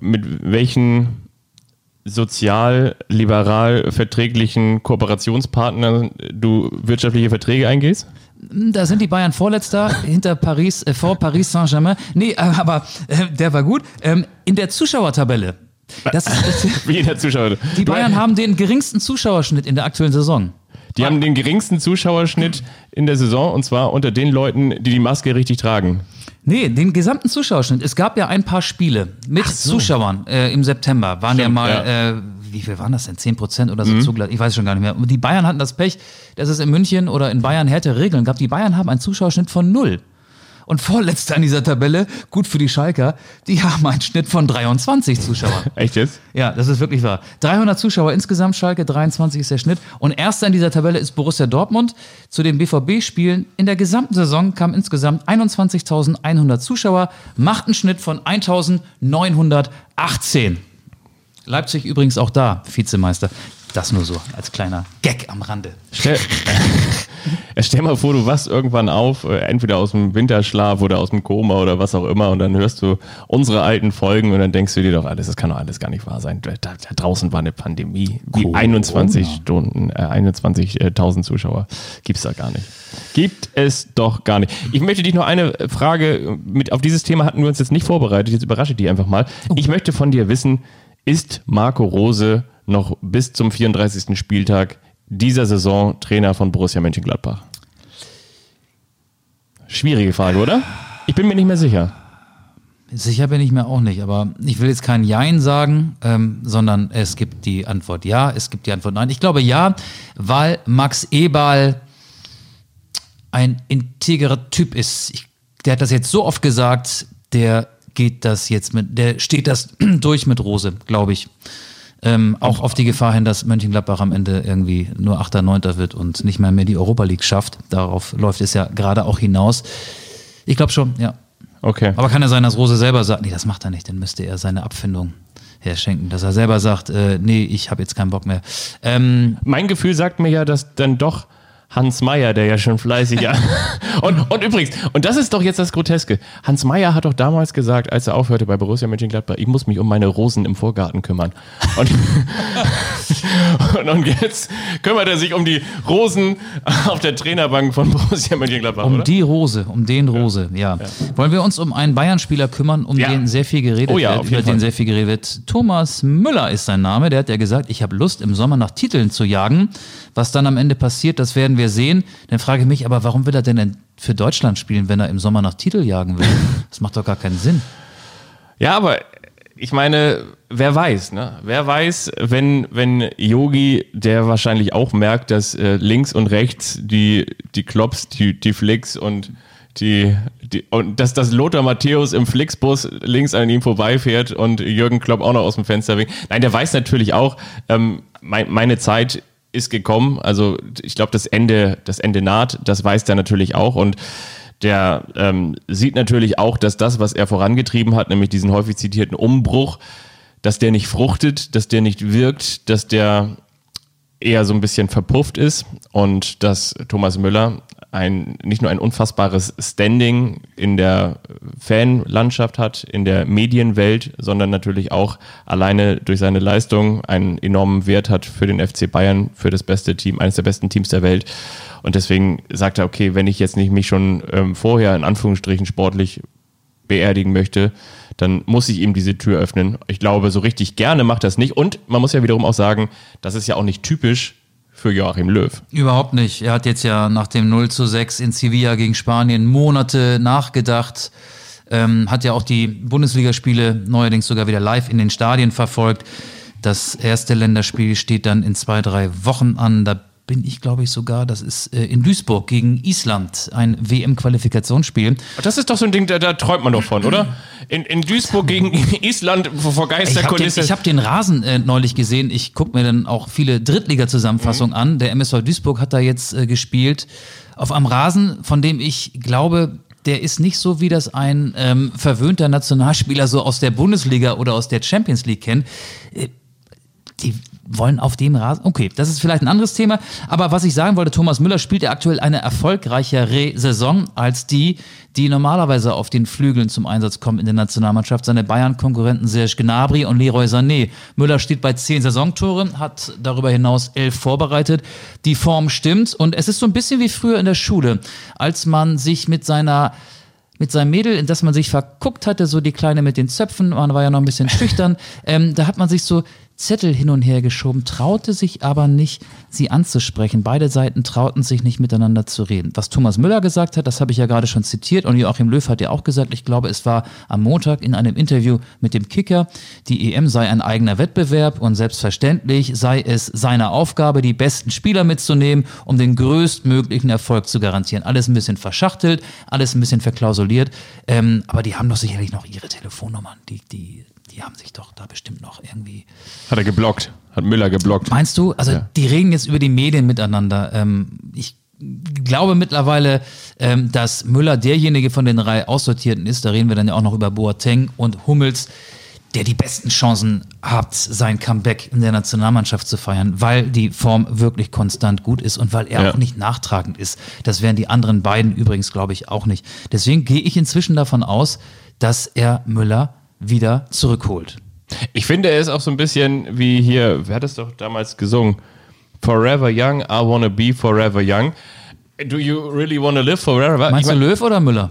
C: mit welchen sozial-liberal verträglichen Kooperationspartnern du wirtschaftliche Verträge eingehst?
B: Da sind die Bayern Vorletzter hinter Paris, äh, vor Paris Saint-Germain. Nee, äh, aber äh, der war gut. Ähm, in der Zuschauertabelle. Das ist,
C: Wie der Zuschauer.
B: die Bayern haben den geringsten Zuschauerschnitt in der aktuellen Saison.
C: Die haben den geringsten Zuschauerschnitt in der Saison und zwar unter den Leuten, die die Maske richtig tragen.
B: Nee, den gesamten Zuschauerschnitt. Es gab ja ein paar Spiele mit Zuschauern äh, im September. Waren ja
C: Stimmt,
B: mal,
C: ja.
B: Äh, wie viel waren das denn? 10 Prozent oder so zugelassen? Ich weiß schon gar nicht mehr. Die Bayern hatten das Pech, dass es in München oder in Bayern härtere Regeln gab. Die Bayern haben einen Zuschauerschnitt von null. Und vorletzter in dieser Tabelle, gut für die Schalker, die haben einen Schnitt von 23 Zuschauern.
C: Echt jetzt?
B: Ja, das ist wirklich wahr. 300 Zuschauer insgesamt, Schalke 23 ist der Schnitt. Und erster in dieser Tabelle ist Borussia Dortmund. Zu den BVB-Spielen in der gesamten Saison kamen insgesamt 21.100 Zuschauer, macht einen Schnitt von 1.918. Leipzig übrigens auch da, Vizemeister. Das nur so als kleiner Gag am Rande.
C: Stell, äh, stell mal vor, du wachst irgendwann auf, äh, entweder aus dem Winterschlaf oder aus dem Koma oder was auch immer, und dann hörst du unsere alten Folgen und dann denkst du dir doch alles, das kann doch alles gar nicht wahr sein. Da, da draußen war eine Pandemie.
B: Corona.
C: 21 Stunden, äh, 21.000 Zuschauer. Gibt's da gar nicht. Gibt es doch gar nicht. Ich möchte dich noch eine Frage mit, auf dieses Thema hatten wir uns jetzt nicht vorbereitet, jetzt überrasche ich dich einfach mal. Ich möchte von dir wissen, ist Marco Rose noch bis zum 34. Spieltag dieser Saison Trainer von Borussia Mönchengladbach? Schwierige Frage, oder? Ich bin mir nicht mehr sicher.
B: Sicher bin ich mir auch nicht, aber ich will jetzt kein Jein sagen, ähm, sondern es gibt die Antwort ja, es gibt die Antwort nein. Ich glaube ja, weil Max Eberl ein integrer Typ ist. Ich, der hat das jetzt so oft gesagt, der geht das jetzt mit, der steht das durch mit Rose, glaube ich. Ähm, auch auf die Gefahr hin, dass Mönchengladbach am Ende irgendwie nur 8., 9. wird und nicht mehr mehr die Europa League schafft. Darauf läuft es ja gerade auch hinaus. Ich glaube schon, ja.
C: Okay.
B: Aber kann ja sein, dass Rose selber sagt, nee, das macht er nicht, dann müsste er seine Abfindung herschenken. Dass er selber sagt, äh, nee, ich habe jetzt keinen Bock mehr. Ähm,
C: Mein Gefühl sagt mir ja, dass dann doch Hans Meyer, der ja schon fleißig ja. und, und übrigens, und das ist doch jetzt das Groteske. Hans Meyer hat doch damals gesagt, als er aufhörte bei Borussia Mönchengladbach, ich muss mich um meine Rosen im Vorgarten kümmern. Und, und, und jetzt kümmert er sich um die Rosen auf der Trainerbank von Borussia Mönchengladbach,
B: um
C: oder?
B: die Rose, um den Rose, ja. Wollen wir uns um einen Bayern-Spieler kümmern, um
C: Ja.
B: den sehr viel geredet
C: Oh ja,
B: wird, über
C: jeden
B: den
C: Fall.
B: sehr viel geredet wird. Thomas Müller ist sein Name, der hat ja gesagt, ich habe Lust, im Sommer nach Titeln zu jagen. Was dann am Ende passiert, das werden wir sehen. Dann frage ich mich, aber warum will er denn für Deutschland spielen, wenn er im Sommer nach Titel jagen will? Das macht doch gar keinen Sinn.
C: Ja, aber ich meine, wer weiß, ne? Wer weiß, wenn, wenn Yogi, der wahrscheinlich auch merkt, dass äh, links und rechts die, die Klops, die, die Flicks und die, die und dass das Lothar Matthäus im Flixbus links an ihm vorbeifährt und Jürgen Klopp auch noch aus dem Fenster winkt. Nein, der weiß natürlich auch, ähm, mein, meine Zeit ist gekommen. Also ich glaube, das Ende, das Ende naht, das weiß der natürlich auch und der ähm, sieht natürlich auch, dass das, was er vorangetrieben hat, nämlich diesen häufig zitierten Umbruch, dass der nicht fruchtet, dass der nicht wirkt, dass der eher so ein bisschen verpufft ist und dass Thomas Müller ein, nicht nur ein unfassbares Standing in der Fanlandschaft hat, in der Medienwelt, sondern natürlich auch alleine durch seine Leistung einen enormen Wert hat für den FC Bayern, für das beste Team, eines der besten Teams der Welt. Und deswegen sagt er, okay, wenn ich jetzt nicht mich schon ähm, vorher in Anführungsstrichen sportlich beerdigen möchte, dann muss ich ihm diese Tür öffnen. Ich glaube, so richtig gerne macht er es nicht. Und man muss ja wiederum auch sagen, das ist ja auch nicht typisch für Joachim Löw.
B: Überhaupt nicht. Er hat jetzt ja nach dem 0 zu 6 in Sevilla gegen Spanien Monate nachgedacht. Ähm, hat ja auch die Bundesligaspiele neuerdings sogar wieder live in den Stadien verfolgt. Das erste Länderspiel steht dann in zwei, drei Wochen an. Da bin ich, glaube ich, sogar, das ist äh, in Duisburg gegen Island, ein WM-Qualifikationsspiel.
C: Das ist doch so ein Ding, da, da träumt man doch von, oder? In, in Duisburg gegen Island vor, vor
B: Ich habe den,
C: Geisterkulisse.
B: hab den Rasen äh, neulich gesehen. Ich gucke mir dann auch viele Drittliga-Zusammenfassungen an. Der MSV Duisburg hat da jetzt äh, gespielt auf einem Rasen, von dem ich glaube, der ist nicht so, wie das ein ähm, verwöhnter Nationalspieler so aus der Bundesliga oder aus der Champions League kennt. Äh, die wollen auf dem Rasen. Okay, das ist vielleicht ein anderes Thema. Aber was ich sagen wollte, Thomas Müller spielt ja aktuell eine erfolgreichere Saison als die, die normalerweise auf den Flügeln zum Einsatz kommen in der Nationalmannschaft. Seine Bayern-Konkurrenten Serge Gnabry und Leroy Sané. Müller steht bei zehn Saisontoren, hat darüber hinaus elf vorbereitet. Die Form stimmt und es ist so ein bisschen wie früher in der Schule, als man sich mit seiner mit seinem Mädel, in das man sich verguckt hatte, so die Kleine mit den Zöpfen, man war ja noch ein bisschen schüchtern, ähm, da hat man sich so Zettel hin und her geschoben, traute sich aber nicht, sie anzusprechen. Beide Seiten trauten sich nicht miteinander zu reden. Was Thomas Müller gesagt hat, das habe ich ja gerade schon zitiert und Joachim Löw hat ja auch gesagt, ich glaube, es war am Montag in einem Interview mit dem Kicker, die EM sei ein eigener Wettbewerb und selbstverständlich sei es seine Aufgabe, die besten Spieler mitzunehmen, um den größtmöglichen Erfolg zu garantieren. Alles ein bisschen verschachtelt, alles ein bisschen verklausuliert, ähm, aber die haben doch sicherlich noch ihre Telefonnummern, die, die, die haben sich doch da bestimmt noch irgendwie
C: Hat er geblockt. Hat Müller geblockt.
B: Meinst du? Also die reden jetzt über die Medien miteinander. Ähm, ich glaube mittlerweile, ähm, dass Müller derjenige von den drei Aussortierten ist. Da reden wir dann ja auch noch über Boateng und Hummels, der die besten Chancen hat, sein Comeback in der Nationalmannschaft zu feiern, weil die Form wirklich konstant gut ist und weil er
C: Ja.
B: auch nicht nachtragend ist. Das wären die anderen beiden übrigens, glaube ich, auch nicht. Deswegen gehe ich inzwischen davon aus, dass er Müller wieder zurückholt.
C: Ich finde, er ist auch so ein bisschen wie hier, wer hat es doch damals gesungen? Forever young, I wanna be forever young. Do you really wanna live forever?
B: Meinst
C: Ich
B: du
C: mein,
B: Löw oder Müller?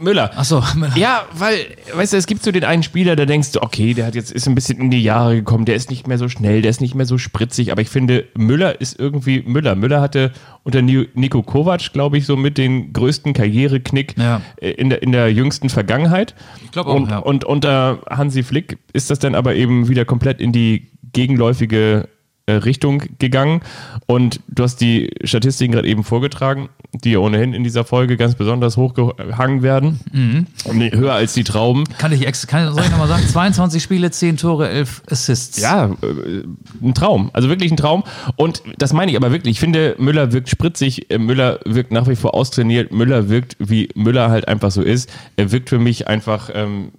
C: Müller.
B: Ach so, Müller.
C: Ja, weil, weißt du, es gibt so den einen Spieler, da denkst du, okay, der hat jetzt ist ein bisschen in die Jahre gekommen, der ist nicht mehr so schnell, der ist nicht mehr so spritzig, aber ich finde, Müller ist irgendwie Müller. Müller hatte unter Ni- Nico Kovac, glaube ich, so mit den größten Karriereknick
B: Ja.
C: äh, in, der, in der jüngsten Vergangenheit. Ich
B: glaub auch,
C: und,
B: ja.
C: und unter Hansi Flick ist das dann aber eben wieder komplett in die gegenläufige Richtung gegangen. Und du hast die Statistiken gerade eben vorgetragen, die ohnehin in dieser Folge ganz besonders hochgehangen werden.
B: Mhm.
C: Nee, höher als die Trauben.
B: Kann ich, ex kann, soll ich nochmal sagen? 22 Spiele, 10 Tore, 11 Assists.
C: Ja, äh, ein Traum. Also wirklich ein Traum. Und das meine ich aber wirklich. Ich finde, Müller wirkt spritzig. äh, Müller wirkt nach wie vor austrainiert. Müller wirkt, wie Müller halt einfach so ist. Er wirkt für mich einfach ähm,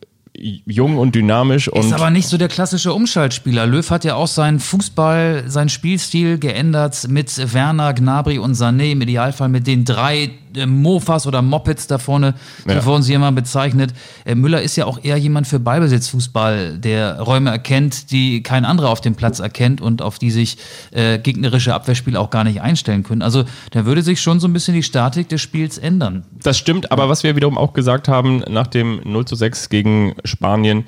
C: jung und dynamisch. Und
B: Ist aber nicht so der klassische Umschaltspieler. Löw hat ja auch seinen Fußball, seinen Spielstil geändert mit Werner, Gnabry und Sané. Im Idealfall mit den drei Mofas oder Mopeds da vorne,
C: Ja.
B: wurden sie immer bezeichnet. Äh, Müller ist ja auch eher jemand für Ballbesitzfußball, der Räume erkennt, die kein anderer auf dem Platz erkennt und auf die sich äh, gegnerische Abwehrspieler auch gar nicht einstellen können. Also da würde sich schon so ein bisschen die Statik des Spiels ändern.
C: Das stimmt, aber was wir wiederum auch gesagt haben nach dem 0 zu 6 gegen Spanien,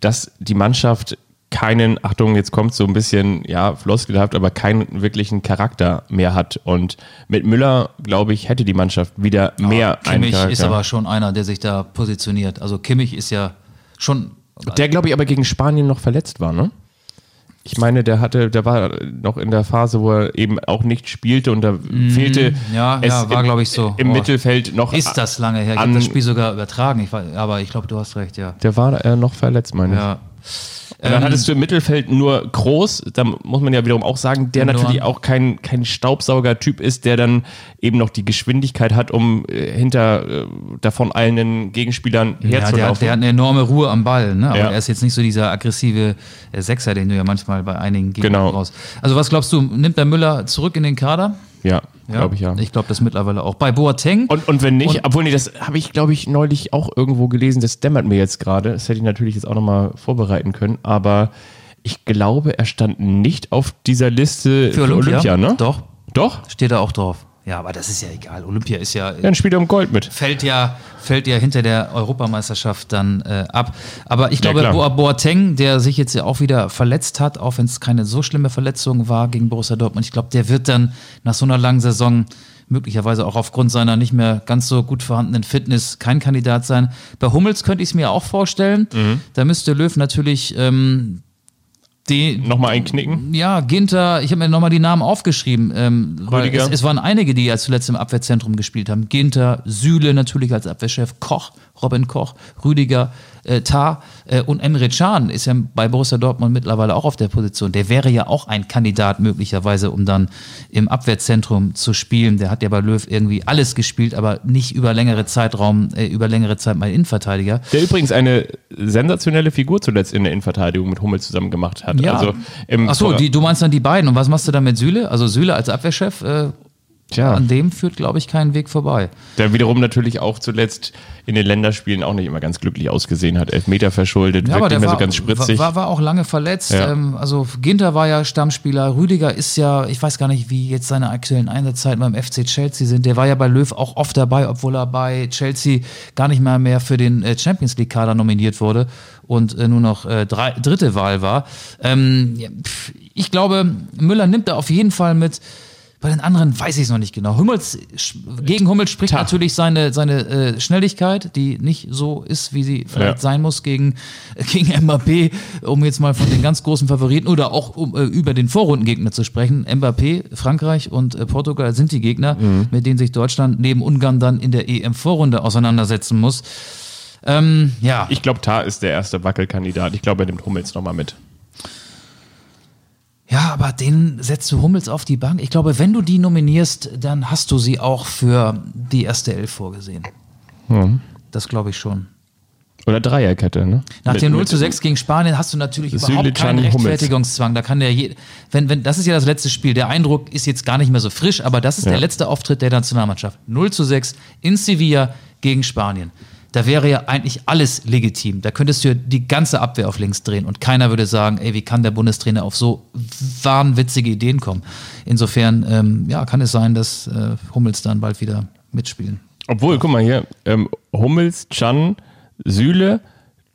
C: dass die Mannschaft keinen, Achtung, jetzt kommt so ein bisschen, ja, floskelhaft, aber keinen wirklichen Charakter mehr hat. Und mit Müller, glaube ich, hätte die Mannschaft wieder mehr einen
B: Kimmich
C: Charakter.
B: ist aber schon einer, der sich da positioniert. Also Kimmich ist ja schon
C: Der, glaube ich, aber gegen Spanien noch verletzt war, ne? Ich meine, der hatte, der war noch in der Phase, wo er eben auch nicht spielte und da fehlte
B: Mhm. ja,
C: es
B: ja, war,
C: im,
B: glaub ich, so.
C: im
B: Oh.
C: Mittelfeld noch.
B: Ist das lange her? Ich habe das Spiel sogar übertragen. Ich weiß, aber ich glaube, du hast recht, ja.
C: Der war äh, noch verletzt, meine ich. Und dann hattest du im Mittelfeld nur Groß, da muss man ja wiederum auch sagen, der natürlich auch kein, kein Staubsauger-Typ ist, der dann eben noch die Geschwindigkeit hat, um äh, hinter äh, davon eilenden Gegenspielern
B: Ja, der, hat-
C: herzulaufen.
B: der hat eine enorme Ruhe am Ball, ne? aber
C: Ja.
B: er ist jetzt nicht so dieser aggressive äh, Sechser, den du ja manchmal bei einigen Gegnern
C: Genau.
B: brauchst. Also was glaubst du, nimmt der Müller zurück in den Kader?
C: ja. Glaube ich ja.
B: Ich glaube das mittlerweile auch. Bei Boateng.
C: Und, und wenn nicht,
B: Und-
C: obwohl nee, das habe ich, glaube ich, neulich auch irgendwo gelesen, das dämmert mir jetzt gerade. Das hätte ich natürlich jetzt auch nochmal vorbereiten können, aber ich glaube, er stand nicht auf dieser Liste
B: Für Olympia?
C: ne?
B: Doch.
C: Doch?
B: Steht da auch drauf. Ja, aber das ist ja egal. Olympia ist ja,
C: Ja, dann spielt er um Gold mit.
B: fällt ja fällt ja hinter der Europameisterschaft dann äh, ab. Aber ich glaube,
C: klar.
B: Boa Boateng, der sich jetzt ja auch wieder verletzt hat, auch wenn es keine so schlimme Verletzung war gegen Borussia Dortmund, ich glaube, der wird dann nach so einer langen Saison möglicherweise auch aufgrund seiner nicht mehr ganz so gut vorhandenen Fitness kein Kandidat sein. Bei Hummels könnte ich es mir auch vorstellen.
C: Mhm.
B: Da müsste Löw natürlich ähm, die,
C: Nochmal einknicken.
B: ja, Ginter, ich habe mir nochmal die Namen aufgeschrieben. Ähm, weil
C: Rüdiger.
B: es, es waren einige, die ja zuletzt im Abwehrzentrum gespielt haben. Ginter, Süle natürlich als Abwehrchef, Koch, Robin Koch, Rüdiger, äh, Tar äh, und Emre Can ist ja bei Borussia Dortmund mittlerweile auch auf der Position. Der wäre ja auch ein Kandidat möglicherweise, um dann im Abwehrzentrum zu spielen. Der hat ja bei Löw irgendwie alles gespielt, aber nicht über längere Zeitraum, äh, über längere Zeit mal Innenverteidiger.
C: Der übrigens eine sensationelle Figur zuletzt in der Innenverteidigung mit Hummel zusammen gemacht hat.
B: Ja.
C: Also im
B: Ach so, die, du meinst dann die beiden. Und was machst du dann mit Süle? Also Süle als Abwehrchef, äh,
C: Tja.
B: an dem führt, glaube ich, keinen Weg vorbei.
C: der wiederum natürlich auch zuletzt in den Länderspielen auch nicht immer ganz glücklich ausgesehen hat. Elfmeter verschuldet, wirkt nicht mehr so ganz spritzig.
B: War, war auch lange verletzt.
C: Ja.
B: Ähm, also Ginter war ja Stammspieler. Rüdiger ist ja, ich weiß gar nicht, wie jetzt seine aktuellen Einsatzzeiten beim FC Chelsea sind. Der war ja bei Löw auch oft dabei, obwohl er bei Chelsea gar nicht mal mehr für den äh, Champions League Kader nominiert wurde und äh, nur noch äh, drei, dritte Wahl war. Ähm, ja, ich glaube, Müller nimmt da auf jeden Fall mit. Bei den anderen weiß ich es noch nicht genau. Hummels, gegen Hummels spricht
C: Ta.
B: natürlich seine, seine äh, Schnelligkeit, die nicht so ist, wie sie vielleicht
C: Ja.
B: sein muss gegen, gegen Mbappé, um jetzt mal von den ganz großen Favoriten oder auch um, äh, über den Vorrundengegner zu sprechen. Mbappé, Frankreich und äh, Portugal sind die Gegner, mit denen sich Deutschland neben Ungarn dann in der EM-Vorrunde auseinandersetzen muss. Ähm, ja,
C: Ich glaube, Tar ist der erste Wackelkandidat. Ich glaube, er nimmt Hummels nochmal mit.
B: Ja, aber den setzt du Hummels auf die Bank. Ich glaube, wenn du die nominierst, dann hast du sie auch für die erste Elf vorgesehen. Das glaube ich schon.
C: Oder Dreierkette, ne?
B: Nach
C: Mit-
B: dem 0
C: mit-
B: zu 6 gegen Spanien hast du natürlich überhaupt keinen
C: Can, Hummels.
B: Rechtfertigungszwang. Da kann der je, wenn, wenn, das ist ja das letzte Spiel. Der Eindruck ist jetzt gar nicht mehr so frisch, aber das ist
C: Ja.
B: der letzte Auftritt der Nationalmannschaft. 0 zu 6 in Sevilla gegen Spanien. Da wäre ja eigentlich alles legitim. Da könntest du ja die ganze Abwehr auf links drehen und keiner würde sagen, ey, wie kann der Bundestrainer auf so wahnwitzige Ideen kommen? Insofern, ähm, ja, kann es sein, dass äh, Hummels dann bald wieder mitspielen.
C: Obwohl, guck mal hier, ähm, Hummels, Chan, Süle,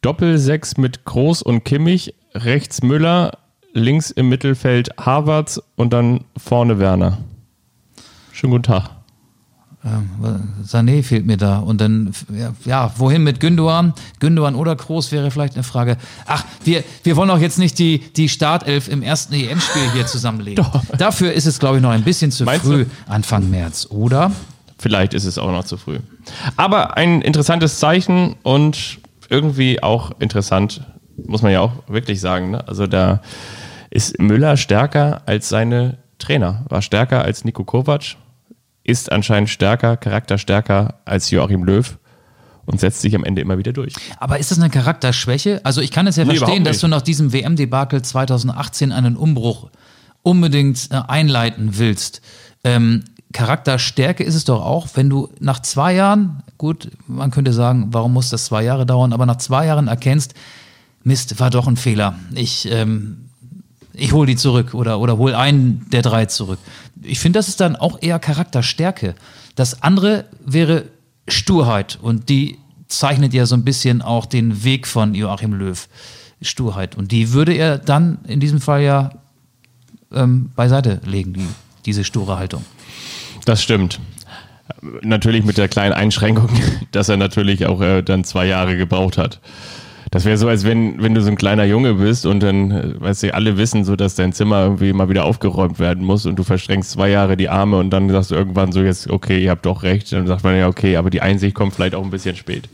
C: Doppelsechs mit Groß und Kimmich, rechts Müller, links im Mittelfeld Havertz und dann vorne Werner. Schönen guten Tag.
B: Sané fehlt mir da. Und dann, ja, wohin mit Gündogan? Gündogan oder Kroos wäre vielleicht eine Frage. Ach, wir, wir wollen auch jetzt nicht die, die Startelf im ersten EM-Spiel hier zusammenlegen. Dafür ist es, glaube ich, noch ein bisschen zu
C: Meinst
B: früh,
C: du?
B: Anfang März, oder?
C: Vielleicht ist es auch noch zu früh. Aber ein interessantes Zeichen und irgendwie auch interessant, muss man ja auch wirklich sagen. Ne? Also da ist Müller stärker als seine Trainer, war stärker als Nico Kovac, ist anscheinend stärker, charakterstärker als Joachim Löw und setzt sich am Ende immer wieder durch.
B: Aber ist das eine Charakterschwäche? Also ich kann es ja
C: Nee,
B: verstehen, dass du nach diesem WM-Debakel 2018 einen Umbruch unbedingt äh, einleiten willst. Ähm, Charakterstärke ist es doch auch, wenn du nach zwei Jahren, gut, man könnte sagen, warum muss das zwei Jahre dauern, aber nach zwei Jahren erkennst, Mist, war doch ein Fehler. Ich, ähm, ich hole die zurück oder, oder hol einen der drei zurück. Ich finde, das ist dann auch eher Charakterstärke. Das andere wäre Sturheit und die zeichnet ja so ein bisschen auch den Weg von Joachim Löw. Sturheit. Und die würde er dann in diesem Fall ja ähm, beiseite legen, die, diese sture Haltung.
C: Das stimmt. Natürlich mit der kleinen Einschränkung, dass er natürlich auch äh, dann zwei Jahre gebraucht hat. Das wäre so, als wenn, wenn du so ein kleiner Junge bist und dann, äh, weißt du, alle wissen so, dass dein Zimmer irgendwie mal wieder aufgeräumt werden muss und du verstrengst zwei Jahre die Arme und dann sagst du irgendwann so jetzt, okay, ihr habt doch recht. Dann sagt man ja, okay, aber die Einsicht kommt vielleicht auch ein bisschen spät.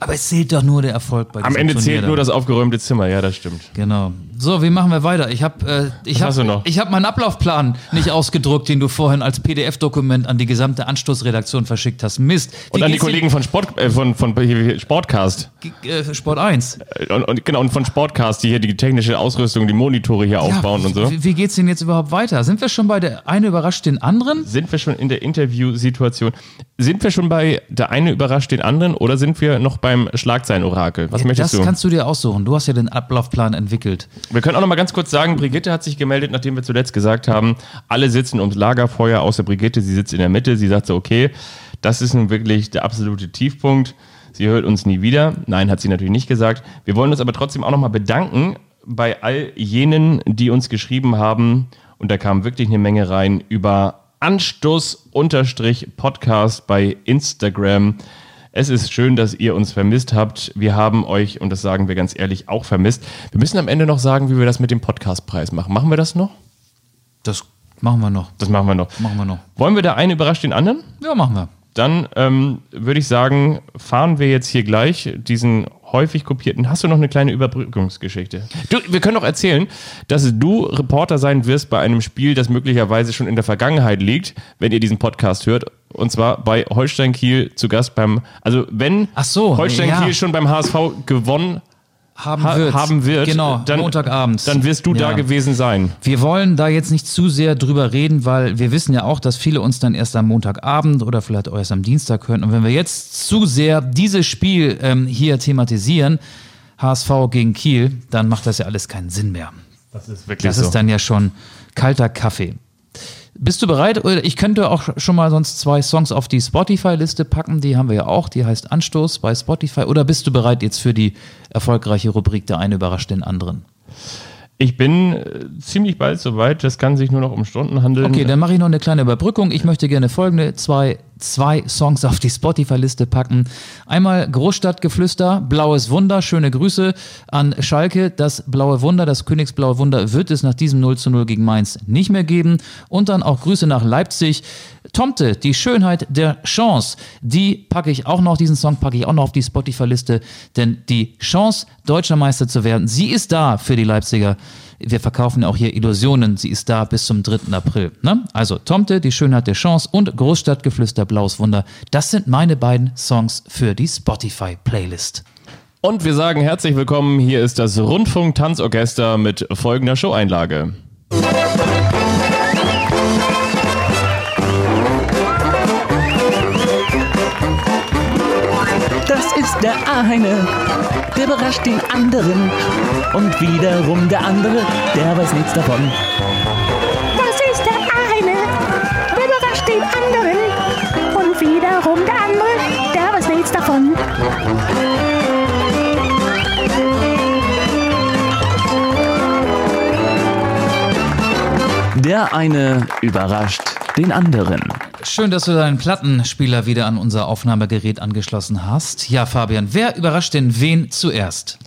B: Aber es zählt doch nur der Erfolg bei
C: Am
B: diesem
C: Ende
B: Turnier
C: zählt nur das aufgeräumte Zimmer, ja, das stimmt.
B: Genau. So, wie machen wir weiter? Ich habe äh, ich
C: Was hast du
B: hab,
C: noch?
B: ich hab meinen Ablaufplan nicht ausgedruckt, den du vorhin als PDF-Dokument an die gesamte Anstoßredaktion verschickt hast. Mist. Wie
C: Und an die Kollegen von, Sport, äh, von, von Sportcast.
B: Äh, Sport 1.
C: Äh, Und, und, genau, und von Sportcast, die hier die technische Ausrüstung, die Monitore hier aufbauen
B: Ja,
C: und so.
B: Wie, wie geht's denn jetzt überhaupt weiter? Sind wir schon bei der eine überrascht den anderen?
C: Sind wir schon in der Interviewsituation? Sind wir schon bei der eine überrascht den anderen oder sind wir noch beim Schlagzeilen-Orakel? Was möchtest
B: das
C: du?
B: kannst du dir aussuchen. Du hast ja den Ablaufplan entwickelt.
C: Wir können auch noch mal ganz kurz sagen, Brigitte hat sich gemeldet, nachdem wir zuletzt gesagt haben, alle sitzen ums Lagerfeuer, außer Brigitte, sie sitzt in der Mitte. Sie sagt so, okay, das ist nun wirklich der absolute Tiefpunkt. Sie hört uns nie wieder. Nein, hat sie natürlich nicht gesagt. Wir wollen uns aber trotzdem auch noch mal bedanken bei all jenen, die uns geschrieben haben. Und da kam wirklich eine Menge rein über Anstoß-Podcast bei Instagram. Es ist schön, dass ihr uns vermisst habt. Wir haben euch, und das sagen wir ganz ehrlich, auch vermisst. Wir müssen am Ende noch sagen, wie wir das mit dem Podcastpreis machen. Machen wir das noch?
B: Das machen wir noch.
C: Das machen wir noch.
B: Machen wir noch.
C: Wollen wir der eine überrascht den anderen?
B: Ja, machen wir.
C: Dann ähm, würde ich sagen, fahren wir jetzt hier gleich diesen häufig kopierten. Hast du noch eine kleine Überbrückungsgeschichte? Du, wir können doch erzählen, dass du Reporter sein wirst bei einem Spiel, das möglicherweise schon in der Vergangenheit liegt, wenn ihr diesen Podcast hört. Und zwar bei Holstein Kiel zu Gast beim, also wenn
B: so,
C: Holstein
B: ja.
C: Kiel schon beim HSV gewonnen
B: Haben,
C: ha
B: wird.
C: haben wird,
B: Genau,
C: dann,
B: Montagabend.
C: dann wirst du da
B: Ja.
C: gewesen sein.
B: Wir wollen da jetzt nicht zu sehr drüber reden, weil wir wissen ja auch, dass viele uns dann erst am Montagabend oder vielleicht auch erst am Dienstag hören. Und wenn wir jetzt zu sehr dieses Spiel ähm, hier thematisieren, HSV gegen Kiel, dann macht das ja alles keinen Sinn mehr.
C: Das ist wirklich
B: Das
C: so.
B: ist dann ja schon kalter Kaffee. Bist du bereit? Oder Ich könnte auch schon mal sonst zwei Songs auf die Spotify-Liste packen. Die haben wir ja auch. Die heißt Anstoß bei Spotify. Oder bist du bereit jetzt für die erfolgreiche Rubrik Der eine überrascht den anderen?
C: Ich bin äh, ziemlich bald soweit. Das kann sich nur noch um Stunden handeln.
B: Okay, dann mache ich noch eine kleine Überbrückung. Ich möchte gerne folgende zwei, zwei Songs auf die Spotify-Liste packen. Einmal Großstadtgeflüster, Blaues Wunder, schöne Grüße an Schalke. Das Blaue Wunder, das Königsblaue Wunder wird es nach diesem 0 zu 0 gegen Mainz nicht mehr geben. Und dann auch Grüße nach Leipzig. Tomte, die Schönheit der Chance, die packe ich auch noch, diesen Song packe ich auch noch auf die Spotify-Liste, denn die Chance, deutscher Meister zu werden, sie ist da für die Leipziger. Wir verkaufen ja auch hier Illusionen, sie ist da bis zum 3. April. Ne? Also Tomte, die Schönheit der Chance und Großstadtgeflüster, Blaues Wunder, das sind meine beiden Songs für die Spotify-Playlist.
C: Und wir sagen herzlich willkommen. Hier ist das Rundfunk-Tanzorchester mit folgender Showeinlage.
A: Das ist der eine, der überrascht den anderen. Und wiederum der andere, der weiß nichts davon.
E: Das ist der eine, der überrascht den anderen. Und wiederum der andere, der weiß nichts davon.
A: Der eine überrascht den anderen.
B: Schön, dass du deinen Plattenspieler wieder an unser Aufnahmegerät angeschlossen hast. Ja, Fabian, wer überrascht denn wen zuerst?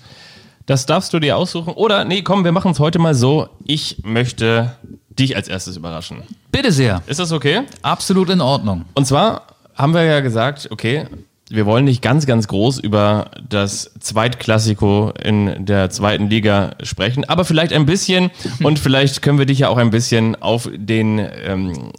C: Das darfst du dir aussuchen. Oder, nee, komm, wir machen es heute mal so. Ich möchte dich als erstes überraschen.
B: Bitte sehr.
C: Ist das okay?
B: Absolut in Ordnung.
C: Und zwar haben wir ja gesagt, okay, wir wollen nicht ganz, ganz groß über das Zweitklassiko in der zweiten Liga sprechen, aber vielleicht ein bisschen und vielleicht können wir dich ja auch ein bisschen auf den ähm,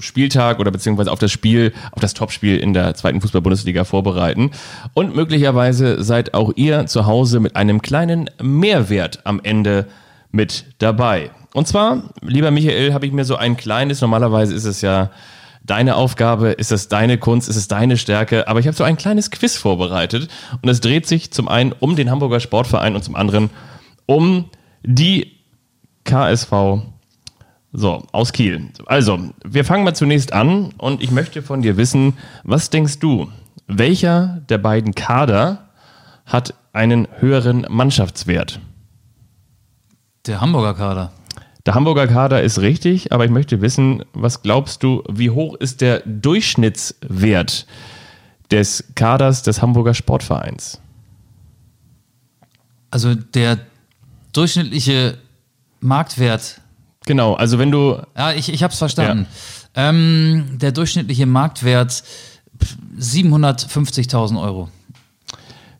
C: Spieltag oder beziehungsweise auf das Spiel, auf das Topspiel in der zweiten Fußball-Bundesliga vorbereiten. Und möglicherweise seid auch ihr zu Hause mit einem kleinen Mehrwert am Ende mit dabei. Und zwar, lieber Michael, habe ich mir so ein kleines, normalerweise ist es ja deine Aufgabe, ist es deine Kunst, ist es deine Stärke, aber ich habe so ein kleines Quiz vorbereitet und es dreht sich zum einen um den Hamburger Sportverein und zum anderen um die KSV so, aus Kiel. Also, wir fangen mal zunächst an und ich möchte von dir wissen, was denkst du, welcher der beiden Kader hat einen höheren Mannschaftswert?
B: Der Hamburger Kader.
C: Der Hamburger Kader ist richtig, aber ich möchte wissen, was glaubst du, wie hoch ist der Durchschnittswert des Kaders des Hamburger Sportvereins?
B: Also der durchschnittliche Marktwert.
C: Genau, also wenn du,
B: Ja, ich, ich habe es verstanden. Ähm, der durchschnittliche Marktwert pf, 750.000 Euro.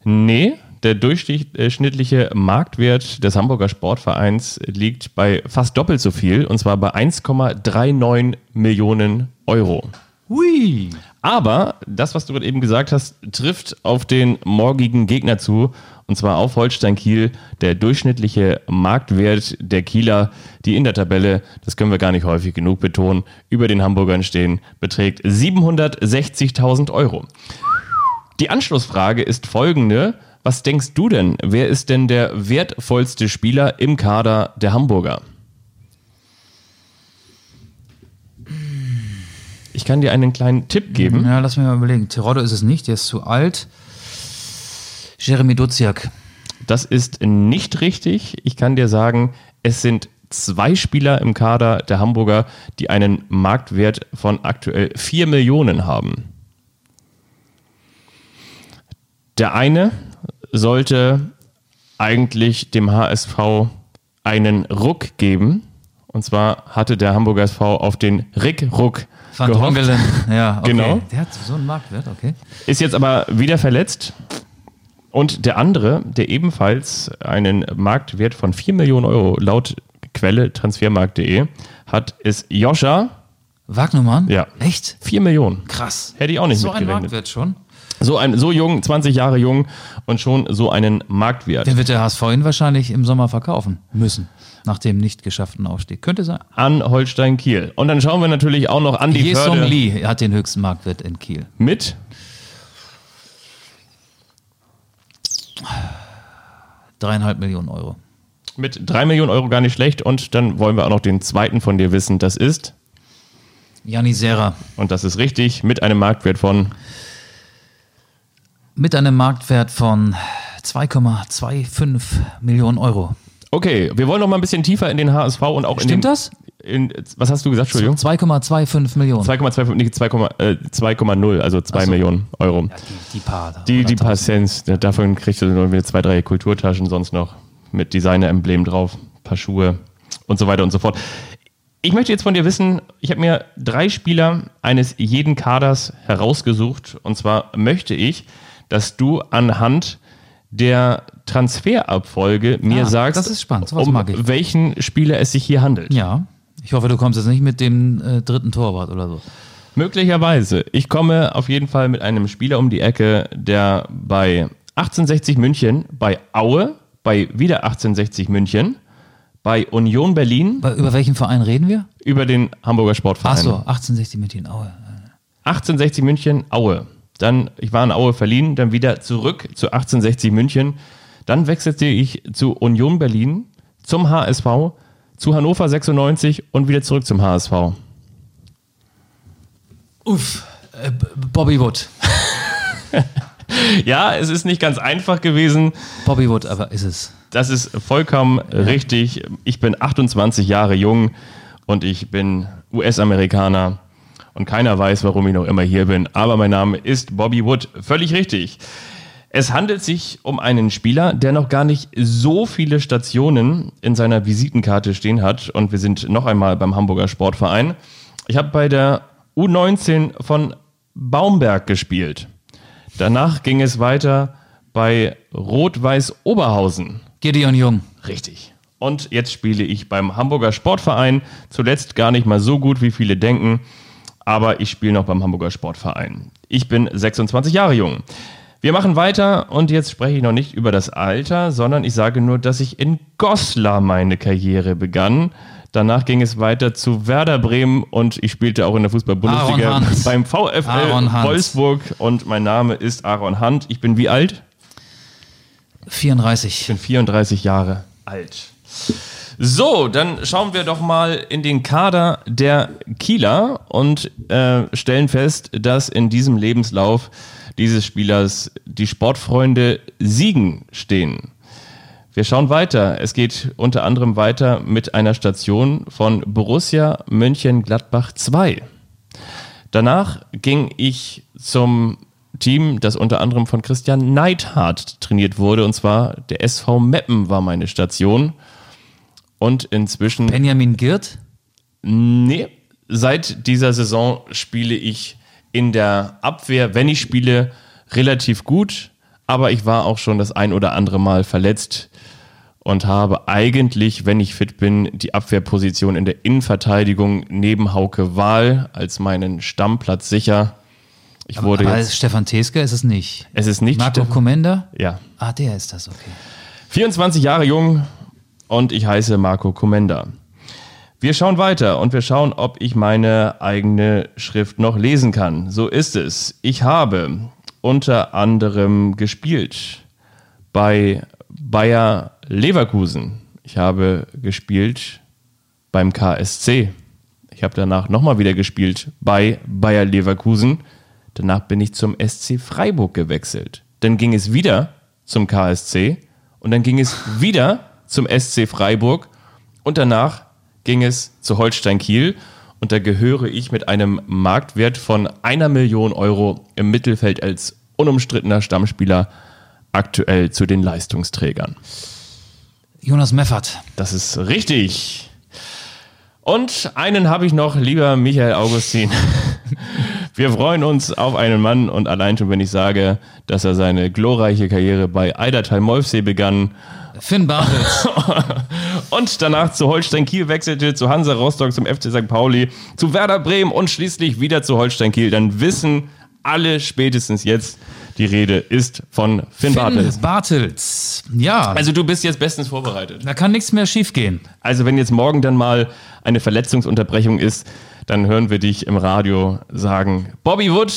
C: Nee, der durchschnittliche Marktwert des Hamburger Sportvereins liegt bei fast doppelt so viel, und zwar bei 1,39 Millionen Euro.
B: Hui.
C: Aber das, was du gerade eben gesagt hast, trifft auf den morgigen Gegner zu. Und zwar auf Holstein Kiel. Der durchschnittliche Marktwert der Kieler, die in der Tabelle, das können wir gar nicht häufig genug betonen, über den Hamburgern stehen, beträgt 760.000 Euro. Die Anschlussfrage ist folgende. Was denkst du denn? Wer ist denn der wertvollste Spieler im Kader der Hamburger? Ich kann dir einen kleinen Tipp geben.
B: Ja, lass mich mal überlegen. Terodde ist es nicht, der ist zu alt. Jeremy Duziak.
C: Das ist nicht richtig. Ich kann dir sagen, es sind zwei Spieler im Kader der Hamburger, die einen Marktwert von aktuell 4 Millionen haben. Der eine sollte eigentlich dem HSV einen Ruck geben. Und zwar hatte der Hamburger SV auf den Rick Ruck
B: Van
C: gehofft.
B: Ja, okay.
C: Genau.
B: Der hat so einen Marktwert, okay.
C: Ist jetzt aber wieder verletzt. Und der andere, der ebenfalls einen Marktwert von 4 Millionen Euro laut Quelle transfermarkt.de hat, ist Joscha.
B: Wagnumann?
C: Ja.
B: Echt?
C: 4 Millionen.
B: Krass.
C: Hätte ich auch nicht
B: So ein
C: mitgerechnet.
B: Marktwert schon.
C: So, ein, so jung, 20 Jahre jung und schon so einen Marktwert.
B: Den wird der HSV ihn wahrscheinlich im Sommer verkaufen müssen. Nach dem nicht geschafften Aufstieg. Könnte sein.
C: An Holstein Kiel. Und dann schauen wir natürlich auch noch an die
B: Jesong
C: Förde
B: Lee hat den höchsten Marktwert in Kiel.
C: mit.
B: Dreieinhalb Millionen Euro.
C: Mit 3 Millionen Euro gar nicht schlecht. Und dann wollen wir auch noch den zweiten von dir wissen. Das ist,
B: Janni Serra
C: und das ist richtig, mit einem Marktwert von
B: mit einem Marktwert von 2,25 Millionen Euro.
C: Okay, wir wollen noch mal ein bisschen tiefer in den HSV und auch in
B: Stimmt
C: den,
B: das?
C: In, was hast du gesagt, Entschuldigung?
B: 2,25 Millionen.
C: 2,25, nicht 2,0, äh, 2,0, also 2
B: Ach so.
C: Millionen Euro.
B: Ja, die, die paar.
C: Die, die
B: 100.000.
C: paar Cents, da- davon kriegst du nur wieder zwei, drei Kulturtaschen, sonst noch mit Designer-Emblem drauf, paar Schuhe und so weiter und so fort. Ich möchte jetzt von dir wissen, ich habe mir drei Spieler eines jeden Kaders herausgesucht. Und zwar möchte ich, dass du anhand der Transferabfolge mir
B: Ah,
C: sagst,
B: das ist spannend, sowas
C: um welchen Spieler es sich hier handelt.
B: Ja. Ich hoffe, du kommst jetzt nicht mit dem äh, dritten Torwart oder so.
C: Möglicherweise. Ich komme auf jeden Fall mit einem Spieler um die Ecke, der bei 1860 München, bei Aue, bei wieder 1860 München, bei Union Berlin
B: Bei, über welchen Verein reden wir?
C: über den Hamburger Sportverein.
B: Achso, 1860 München. Aue.
C: 1860 München, Aue. Dann, ich war in Aue verliehen, dann wieder zurück zu 1860 München. Dann wechselte ich zu Union Berlin, zum HSV, zu Hannover 96 und wieder zurück zum HSV.
B: Uff. Äh, Bobby Wood.
C: Ja, es ist nicht ganz einfach gewesen.
B: Bobby Wood, aber ist es.
C: Das ist vollkommen richtig. Ich bin 28 Jahre jung und ich bin US-Amerikaner und keiner weiß, warum ich noch immer hier bin. Aber mein Name ist Bobby Wood. Völlig richtig. Es handelt sich um einen Spieler, der noch gar nicht so viele Stationen in seiner Visitenkarte stehen hat. Und wir sind noch einmal beim Hamburger Sportverein. Ich habe bei der U19 von Baumberg gespielt. Danach ging es weiter bei Rot-Weiß Oberhausen.
B: Gideon Jung.
C: Richtig. Und jetzt spiele ich beim Hamburger Sportverein. Zuletzt gar nicht mal so gut, wie viele denken. Aber ich spiele noch beim Hamburger Sportverein. Ich bin 26 Jahre jung. Wir machen weiter und jetzt spreche ich noch nicht über das Alter, sondern ich sage nur, dass ich in Goslar meine Karriere begann. Danach ging es weiter zu Werder Bremen und ich spielte auch in der Fußball-Bundesliga beim VfL. Wolfsburg und mein Name ist Aaron Hunt. Ich bin wie alt?
B: 34.
C: Ich bin 34 Jahre alt. So, dann schauen wir doch mal in den Kader der Kieler und äh, stellen fest, dass in diesem Lebenslauf dieses Spielers die Sportfreunde Siegen stehen. Wir schauen weiter. Es geht unter anderem weiter mit einer Station von Borussia Mönchengladbach 2. Danach ging ich zum Team, das unter anderem von Christian Neidhardt trainiert wurde, und zwar der SV Meppen war meine Station. Und inzwischen,
B: Benjamin Girt.
C: nee, seit dieser Saison spiele ich in der Abwehr, wenn ich spiele, relativ gut. aber ich war auch schon das ein oder andere Mal verletzt und habe eigentlich, wenn ich fit bin, die Abwehrposition in der Innenverteidigung neben Hauke Wahl als meinen Stammplatz sicher. Ich wurde
B: Aber
C: jetzt.
B: Stefan Teske ist es nicht.
C: Es ist nicht
B: Marco Komenda?
C: Ja.
B: Ah, der ist das, okay.
C: 24 Jahre jung und ich heiße Marco Komenda. Wir schauen weiter und wir schauen, ob ich meine eigene Schrift noch lesen kann. So ist es. Ich habe unter anderem gespielt bei Bayer Leverkusen. Ich habe gespielt beim KSC. Ich habe danach nochmal wieder gespielt bei Bayer Leverkusen. Danach bin ich zum SC Freiburg gewechselt. Dann ging es wieder zum KSC und dann ging es wieder zum SC Freiburg und danach ging es zu Holstein Kiel und da gehöre ich mit einem Marktwert von einer Million Euro im Mittelfeld als unumstrittener Stammspieler aktuell zu den Leistungsträgern.
B: Jonas Meffert.
C: Das ist richtig. Und einen habe ich noch, lieber Michael Augustin. Wir freuen uns auf einen Mann und allein schon, wenn ich sage, dass er seine glorreiche Karriere bei Eidertal Molfsee begann
B: Finn Bartels.
C: und danach zu Holstein Kiel wechselte, zu Hansa Rostock, zum FC St. Pauli, zu Werder Bremen und schließlich wieder zu Holstein Kiel, dann wissen alle spätestens jetzt, die Rede ist von Finn, Bartels.
B: Finn Bartels. Ja,
C: Also du bist jetzt bestens vorbereitet.
B: da kann nichts mehr schiefgehen.
C: Also wenn jetzt morgen dann mal eine Verletzungsunterbrechung ist, dann hören wir dich im Radio sagen, Bobby Wood,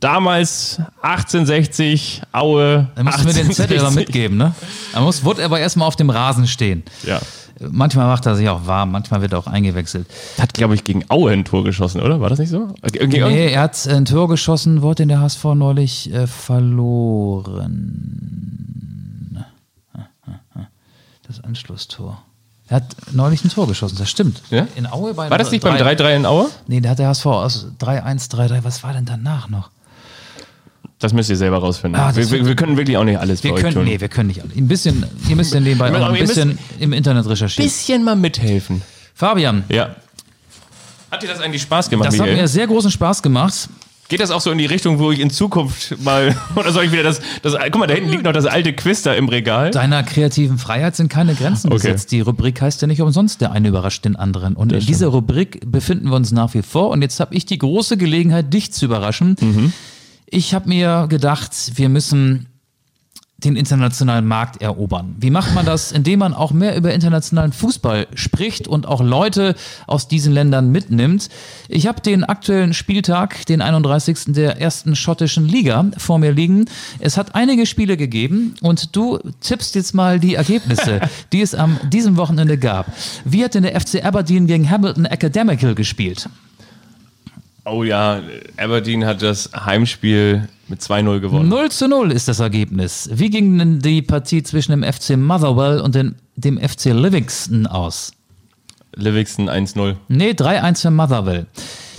C: damals 1860, Aue.
B: Da musst du mir den Zettel
C: 1860.
B: mitgeben, ne? Da muss Wood aber erstmal auf dem Rasen stehen.
C: Ja.
B: Manchmal macht er sich auch warm, manchmal wird er auch eingewechselt.
C: Hat, glaube ich, gegen Aue ein Tor geschossen, oder? War das nicht so? Irgend-
B: Nee, er hat ein Tor geschossen, wurde in der HSV neulich äh, verloren. Das Anschlusstor. Er hat neulich ein Tor geschossen, das stimmt.
C: Ja?
B: In Aue bei
C: War das nicht beim
B: drei-
C: 3-3 in Aue?
B: Nee, da hat der HSV aus 3-1, 3-3. Was war denn danach noch?
C: Das müsst ihr selber rausfinden.
B: Ah, das
C: wir, wir, wir können wirklich auch nicht alles
B: Wir können,
C: tun.
B: nee, wir können nicht alle. Ein bisschen, ihr müsst ja nebenbei auch ein bisschen im Internet recherchieren.
C: bisschen mal mithelfen.
B: Fabian,
C: Ja. Hat dir das eigentlich Spaß gemacht,
B: das hat
C: Michael?
B: mir sehr großen Spaß gemacht.
C: Geht das auch so in die Richtung, wo ich in Zukunft mal, oder soll ich wieder das, das guck mal, da hinten liegt noch das alte Quiz da im Regal.
B: Deiner kreativen Freiheit sind keine Grenzen
C: Okay.
B: gesetzt. Die Rubrik heißt ja nicht umsonst, der eine überrascht den anderen. Und in dieser Rubrik befinden wir uns nach wie vor. Und jetzt habe ich die große Gelegenheit, dich zu überraschen.
C: Mhm.
B: Ich habe mir gedacht, wir müssen den internationalen Markt erobern. Wie macht man das? Indem man auch mehr über internationalen Fußball spricht und auch Leute aus diesen Ländern mitnimmt. Ich habe den aktuellen Spieltag, den 31. der ersten schottischen Liga vor mir liegen. Es hat einige Spiele gegeben und du tippst jetzt mal die Ergebnisse, die es am diesem Wochenende gab. Wie hat denn der FC Aberdeen gegen Hamilton Academical gespielt?
C: Oh ja, Aberdeen hat das Heimspiel mit 2-0 gewonnen.
B: 0 zu 0 ist das Ergebnis. Wie ging denn die Partie zwischen dem FC Motherwell und dem, dem FC Livingston aus?
C: Livingston 1-0.
B: Nee, 3-1 für Motherwell.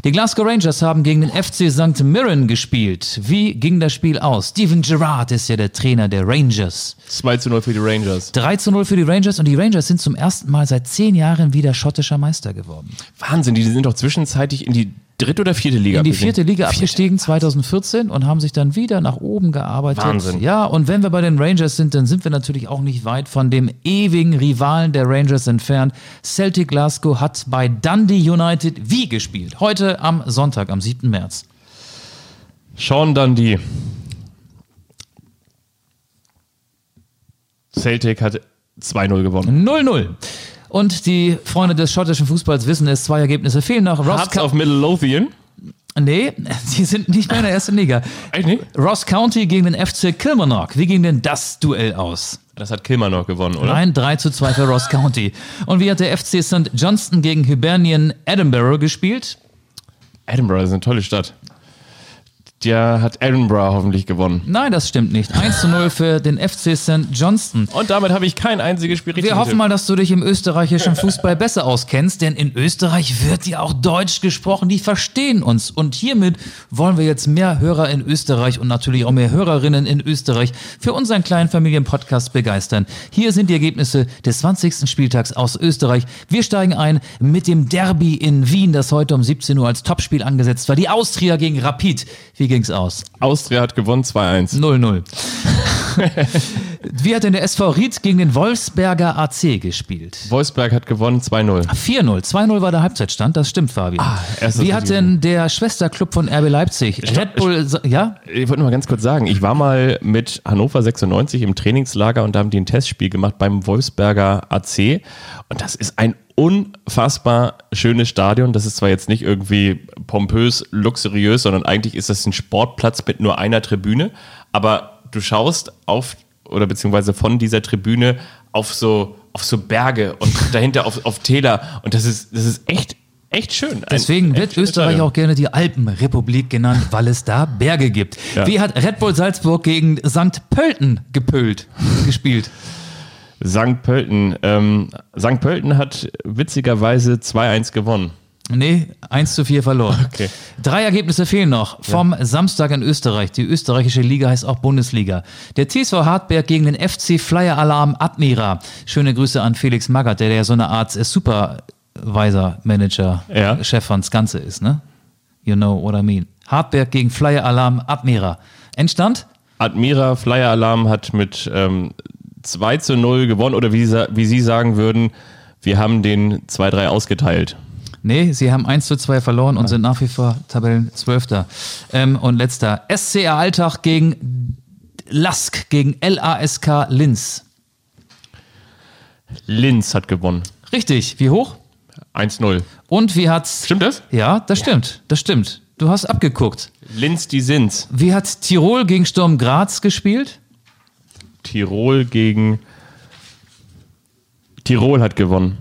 B: Die Glasgow Rangers haben gegen den FC St. Mirren gespielt. Wie ging das Spiel aus? Steven Gerrard ist ja der Trainer der Rangers.
C: 2-0 für die Rangers.
B: 3 zu 0 für die Rangers und die Rangers sind zum ersten Mal seit zehn Jahren wieder schottischer Meister geworden.
C: Wahnsinn, die sind doch zwischenzeitlich in die dritte oder vierte Liga
B: In die vierte Liga abgestiegen 2014 und haben sich dann wieder nach oben gearbeitet.
C: Wahnsinn.
B: Ja, und wenn wir bei den Rangers sind, dann sind wir natürlich auch nicht weit von dem ewigen Rivalen der Rangers entfernt. Celtic Glasgow hat bei Dundee United wie gespielt? Heute am Sonntag, am 7. März.
C: Sean Dundee. Celtic hat 2-0 gewonnen.
B: 0-0. Und die Freunde des schottischen Fußballs wissen es, zwei Ergebnisse fehlen noch. Ross
C: Hearts
B: Co-
C: of Midlothian.
B: nee, sie sind nicht mehr in der ersten Liga.
C: Echt nicht?
B: Ross County gegen den FC Kilmarnock. Wie ging denn das Duell aus?
C: Das hat Kilmarnock gewonnen, oder?
B: Nein, 3 zu 2 für Ross County. Und wie hat der FC St. Johnston gegen Hibernian Edinburgh gespielt?
C: Edinburgh ist eine tolle Stadt. Der hat Edinburgh hoffentlich gewonnen.
B: Nein, das stimmt nicht. 1 zu 0 für den FC St. Johnston.
C: Und damit habe ich kein einziges Spiel richtig
B: Wir hoffen mal, dass du dich im österreichischen Fußball besser auskennst, denn in Österreich wird ja auch Deutsch gesprochen, die verstehen uns. Und hiermit wollen wir jetzt mehr Hörer in Österreich und natürlich auch mehr Hörerinnen in Österreich für unseren kleinen Familienpodcast begeistern. Hier sind die Ergebnisse des 20. Spieltags aus Österreich. Wir steigen ein mit dem Derby in Wien, das heute um 17 Uhr als Topspiel angesetzt war. Die Austria gegen Rapid. Wie Wie ging's aus?
C: Austria hat gewonnen 2-1.
B: 0-0. Wie hat denn der SV Ried gegen den Wolfsberger AC gespielt?
C: Wolfsberg hat gewonnen 2-0.
B: 4-0. 2-0 war der Halbzeitstand, das stimmt, Fabian.
C: erstes
B: Wie hat denn der Schwesterclub von RB Leipzig, Red Bull, ja?
C: Ich wollte nur mal ganz kurz sagen, ich war mal mit Hannover 96 im Trainingslager und da haben die ein Testspiel gemacht beim Wolfsberger AC. Und das ist ein unfassbar schönes Stadion. Das ist zwar jetzt nicht irgendwie pompös, luxuriös, sondern eigentlich ist das ein Sportplatz mit nur einer Tribüne. Aber du schaust auf oder beziehungsweise von dieser Tribüne auf so, auf so Berge und dahinter auf, auf Täler. Und das ist, das ist echt, echt schön.
B: Deswegen wird Österreich
C: Stadion.
B: auch gerne die Alpenrepublik genannt, weil es da Berge gibt. Wie hat Red Bull Salzburg gegen St. Pölten gepölt gespielt?
C: St. Pölten. Ähm, St. Pölten hat witzigerweise 2-1 gewonnen.
B: Nee, 1 zu 4 verloren.
C: Okay.
B: Drei Ergebnisse fehlen noch vom Samstag in Österreich. Die österreichische Liga heißt auch Bundesliga. Der TSV Hartberg gegen den FC Flyer Alarm Admira. Schöne Grüße an Felix Magath, der ja so eine Art äh, Supervisor, Manager,
C: Ja.
B: Chef von das Ganze ist, ne? You know what I mean. Hartberg gegen Flyer Alarm Admira. Endstand?
C: Admira Flyer Alarm hat mit ähm, 2 zu 0 gewonnen oder wie, wie Sie sagen würden, wir haben den 2-3 ausgeteilt.
B: Nee, sie haben 1 zu 2 verloren und sind nach wie vor Tabellenzwölfter. Ähm, und letzter. SCR Alltag gegen Lask, gegen LASK Linz.
C: Linz hat gewonnen.
B: Richtig. Wie hoch?
C: 1-0.
B: Und wie hat's.
C: Stimmt das?
B: Ja, das stimmt. Das stimmt. Du hast abgeguckt.
C: Linz die Sins.
B: Wie hat Tirol gegen Sturm Graz gespielt?
C: Tirol gegen Tirol hat gewonnen.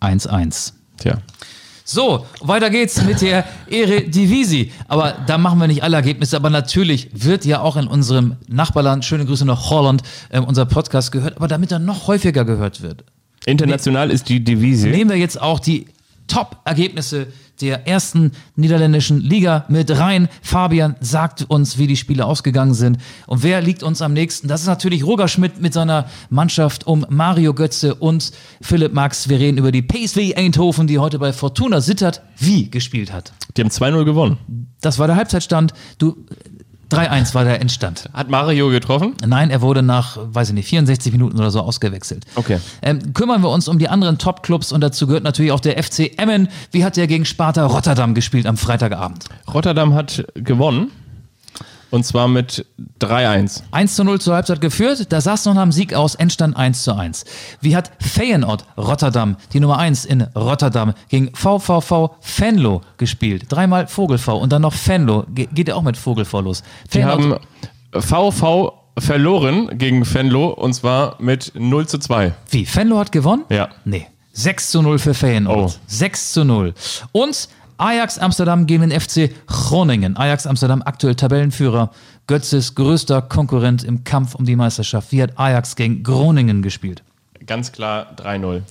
B: 1-1.
C: Tja.
B: So, weiter geht's mit der Eredivisie. Aber da machen wir nicht alle Ergebnisse. Aber natürlich wird ja auch in unserem Nachbarland, schöne Grüße nach Holland, ähm, unser Podcast gehört. Aber damit er noch häufiger gehört wird,
C: International ist die Divise.
B: nehmen wir jetzt auch die Top-Ergebnisse der ersten niederländischen Liga mit rein. Fabian sagt uns, wie die Spiele ausgegangen sind. Und wer liegt uns am nächsten? Das ist natürlich Roger Schmidt mit seiner Mannschaft um Mario Götze und Philipp Max. Wir reden über die PSV Eindhoven, die heute bei Fortuna Sittard wie gespielt hat.
C: Die haben 2-0 gewonnen.
B: Das war der Halbzeitstand. Du, 3-1 war der Endstand.
C: Hat Mario getroffen?
B: Nein, er wurde nach, weiß ich nicht, 64 Minuten oder so ausgewechselt.
C: Okay.
B: Ähm, kümmern wir uns um die anderen Top-Clubs und dazu gehört natürlich auch der FC Emmen. Wie hat der gegen Sparta Rotterdam gespielt am Freitagabend?
C: Rotterdam hat gewonnen. Und zwar mit 3-1.
B: 1 zu 0 zur Halbzeit geführt, da es noch nach dem Sieg aus, Endstand 1 zu 1. Wie hat Feyenoord Rotterdam, die Nummer 1 in Rotterdam, gegen VVV Venlo gespielt? Dreimal Vogel V und dann noch Venlo. Ge geht ja auch mit Vogel V los.
C: Die
B: Feyenoord-
C: haben VV verloren gegen Venlo und zwar mit 0 zu 2.
B: Wie? Venlo hat gewonnen?
C: Ja.
B: Nee. 6 zu 0 für Feyenoord.
C: Oh.
B: 6 zu 0. Und Ajax Amsterdam gegen den FC Groningen. Ajax Amsterdam aktuell Tabellenführer. Götzes größter Konkurrent im Kampf um die Meisterschaft. Wie hat Ajax gegen Groningen gespielt?
C: Ganz klar 3-0.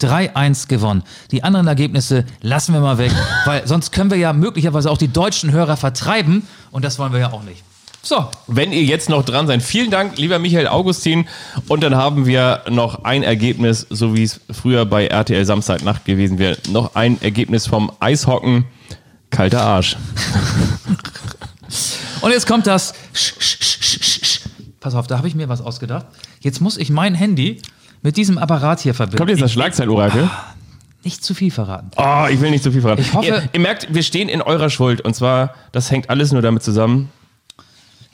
B: 3-1 gewonnen. Die anderen Ergebnisse lassen wir mal weg, weil sonst können wir ja möglicherweise auch die deutschen Hörer vertreiben und das wollen wir ja auch nicht. So,
C: Wenn ihr jetzt noch dran seid, vielen Dank, lieber Michael Augustin. Und dann haben wir noch ein Ergebnis, so wie es früher bei RTL Samstagnacht gewesen wäre. Noch ein Ergebnis vom Eishocken. Kalter Arsch.
B: und jetzt kommt das. Sch, sch, sch. Pass auf, da habe ich mir was ausgedacht. Jetzt muss ich mein Handy mit diesem Apparat hier verbinden.
C: Kommt jetzt das
B: Ich-
C: Schlagzeilurakel?
B: nicht zu viel verraten.
C: Oh, ich will nicht zu viel verraten.
B: Ich hoffe-
C: ihr, ihr merkt, wir stehen in eurer Schuld. Und zwar, das hängt alles nur damit zusammen.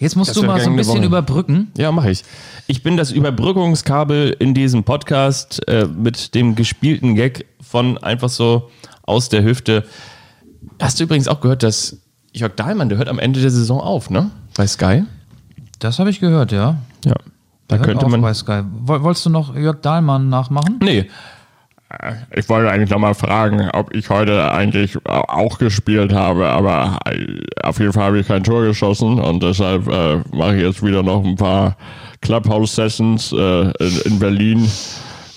B: Jetzt musst
C: Das
B: du mal so ein bisschen
C: Woche.
B: überbrücken.
C: Ja, mache ich. Ich bin das Überbrückungskabel in diesem Podcast äh, mit dem gespielten Gag von einfach so aus der Hüfte. Hast du übrigens auch gehört, dass Jörg Dahlmann, der hört am Ende der Saison auf, ne? Bei Sky?
B: Das habe ich gehört, ja.
C: Ja. Da könnte man.
B: Bei Sky. Woll- Wolltest du noch Jörg Dahlmann nachmachen?
C: Nee.
F: Ich wollte eigentlich nochmal fragen, ob ich heute eigentlich auch gespielt habe, aber auf jeden Fall habe ich kein Tor geschossen und deshalb äh, mache ich jetzt wieder noch ein paar Clubhouse-Sessions äh, in, in Berlin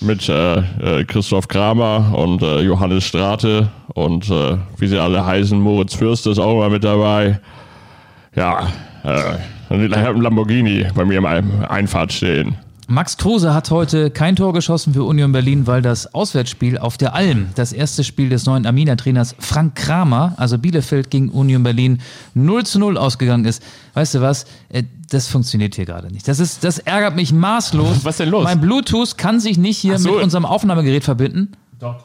F: mit äh, äh, Christoph Kramer und äh, Johannes Strate und äh, wie sie alle heißen, Moritz Fürst ist auch mal mit dabei. Ja, äh, ich habe einen Lamborghini bei mir im Ein- Einfahrt stehen.
B: Max Kruse hat heute kein Tor geschossen für Union Berlin, weil das Auswärtsspiel auf der Alm, das erste Spiel des neuen Arminia-Trainers Frank Kramer, also Bielefeld gegen Union Berlin, 0 zu 0 ausgegangen ist. Weißt du was? Äh, Das funktioniert hier gerade nicht. Das, ist, das ärgert mich maßlos.
C: Was denn los?
B: Mein Bluetooth kann sich nicht hier
C: so.
B: mit unserem Aufnahmegerät verbinden.
C: Doch.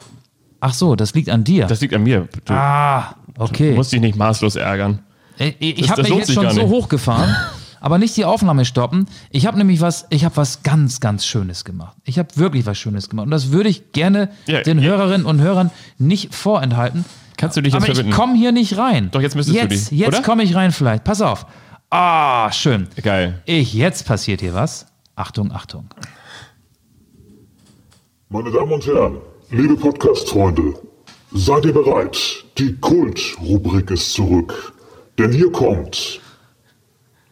B: Ach so, das liegt an dir.
C: Das liegt an mir. Du
B: ah, okay.
C: musst dich nicht maßlos ärgern.
B: Äh, Ich,
C: Das-
B: habe mich jetzt schon so hochgefahren, aber nicht die Aufnahme stoppen. Ich habe nämlich was, ich habe was ganz, ganz Schönes gemacht. Ich habe wirklich was Schönes gemacht und das würde ich gerne
C: Ja,
B: den
C: ja.
B: Hörerinnen und Hörern nicht vorenthalten.
C: Kannst du dich jetzt
B: aber ich
C: verbinden?
B: komme hier nicht rein.
C: Doch, jetzt müsstest du
B: jetzt,
C: die,
B: Jetzt
C: oder?
B: komme ich rein vielleicht. Pass auf. Ah, schön.
C: Geil.
B: Ich, jetzt passiert hier was. Achtung, Achtung.
G: Meine Damen und Herren, liebe Podcast-Freunde, seid ihr bereit? Die Kult-Rubrik ist zurück. Denn hier kommt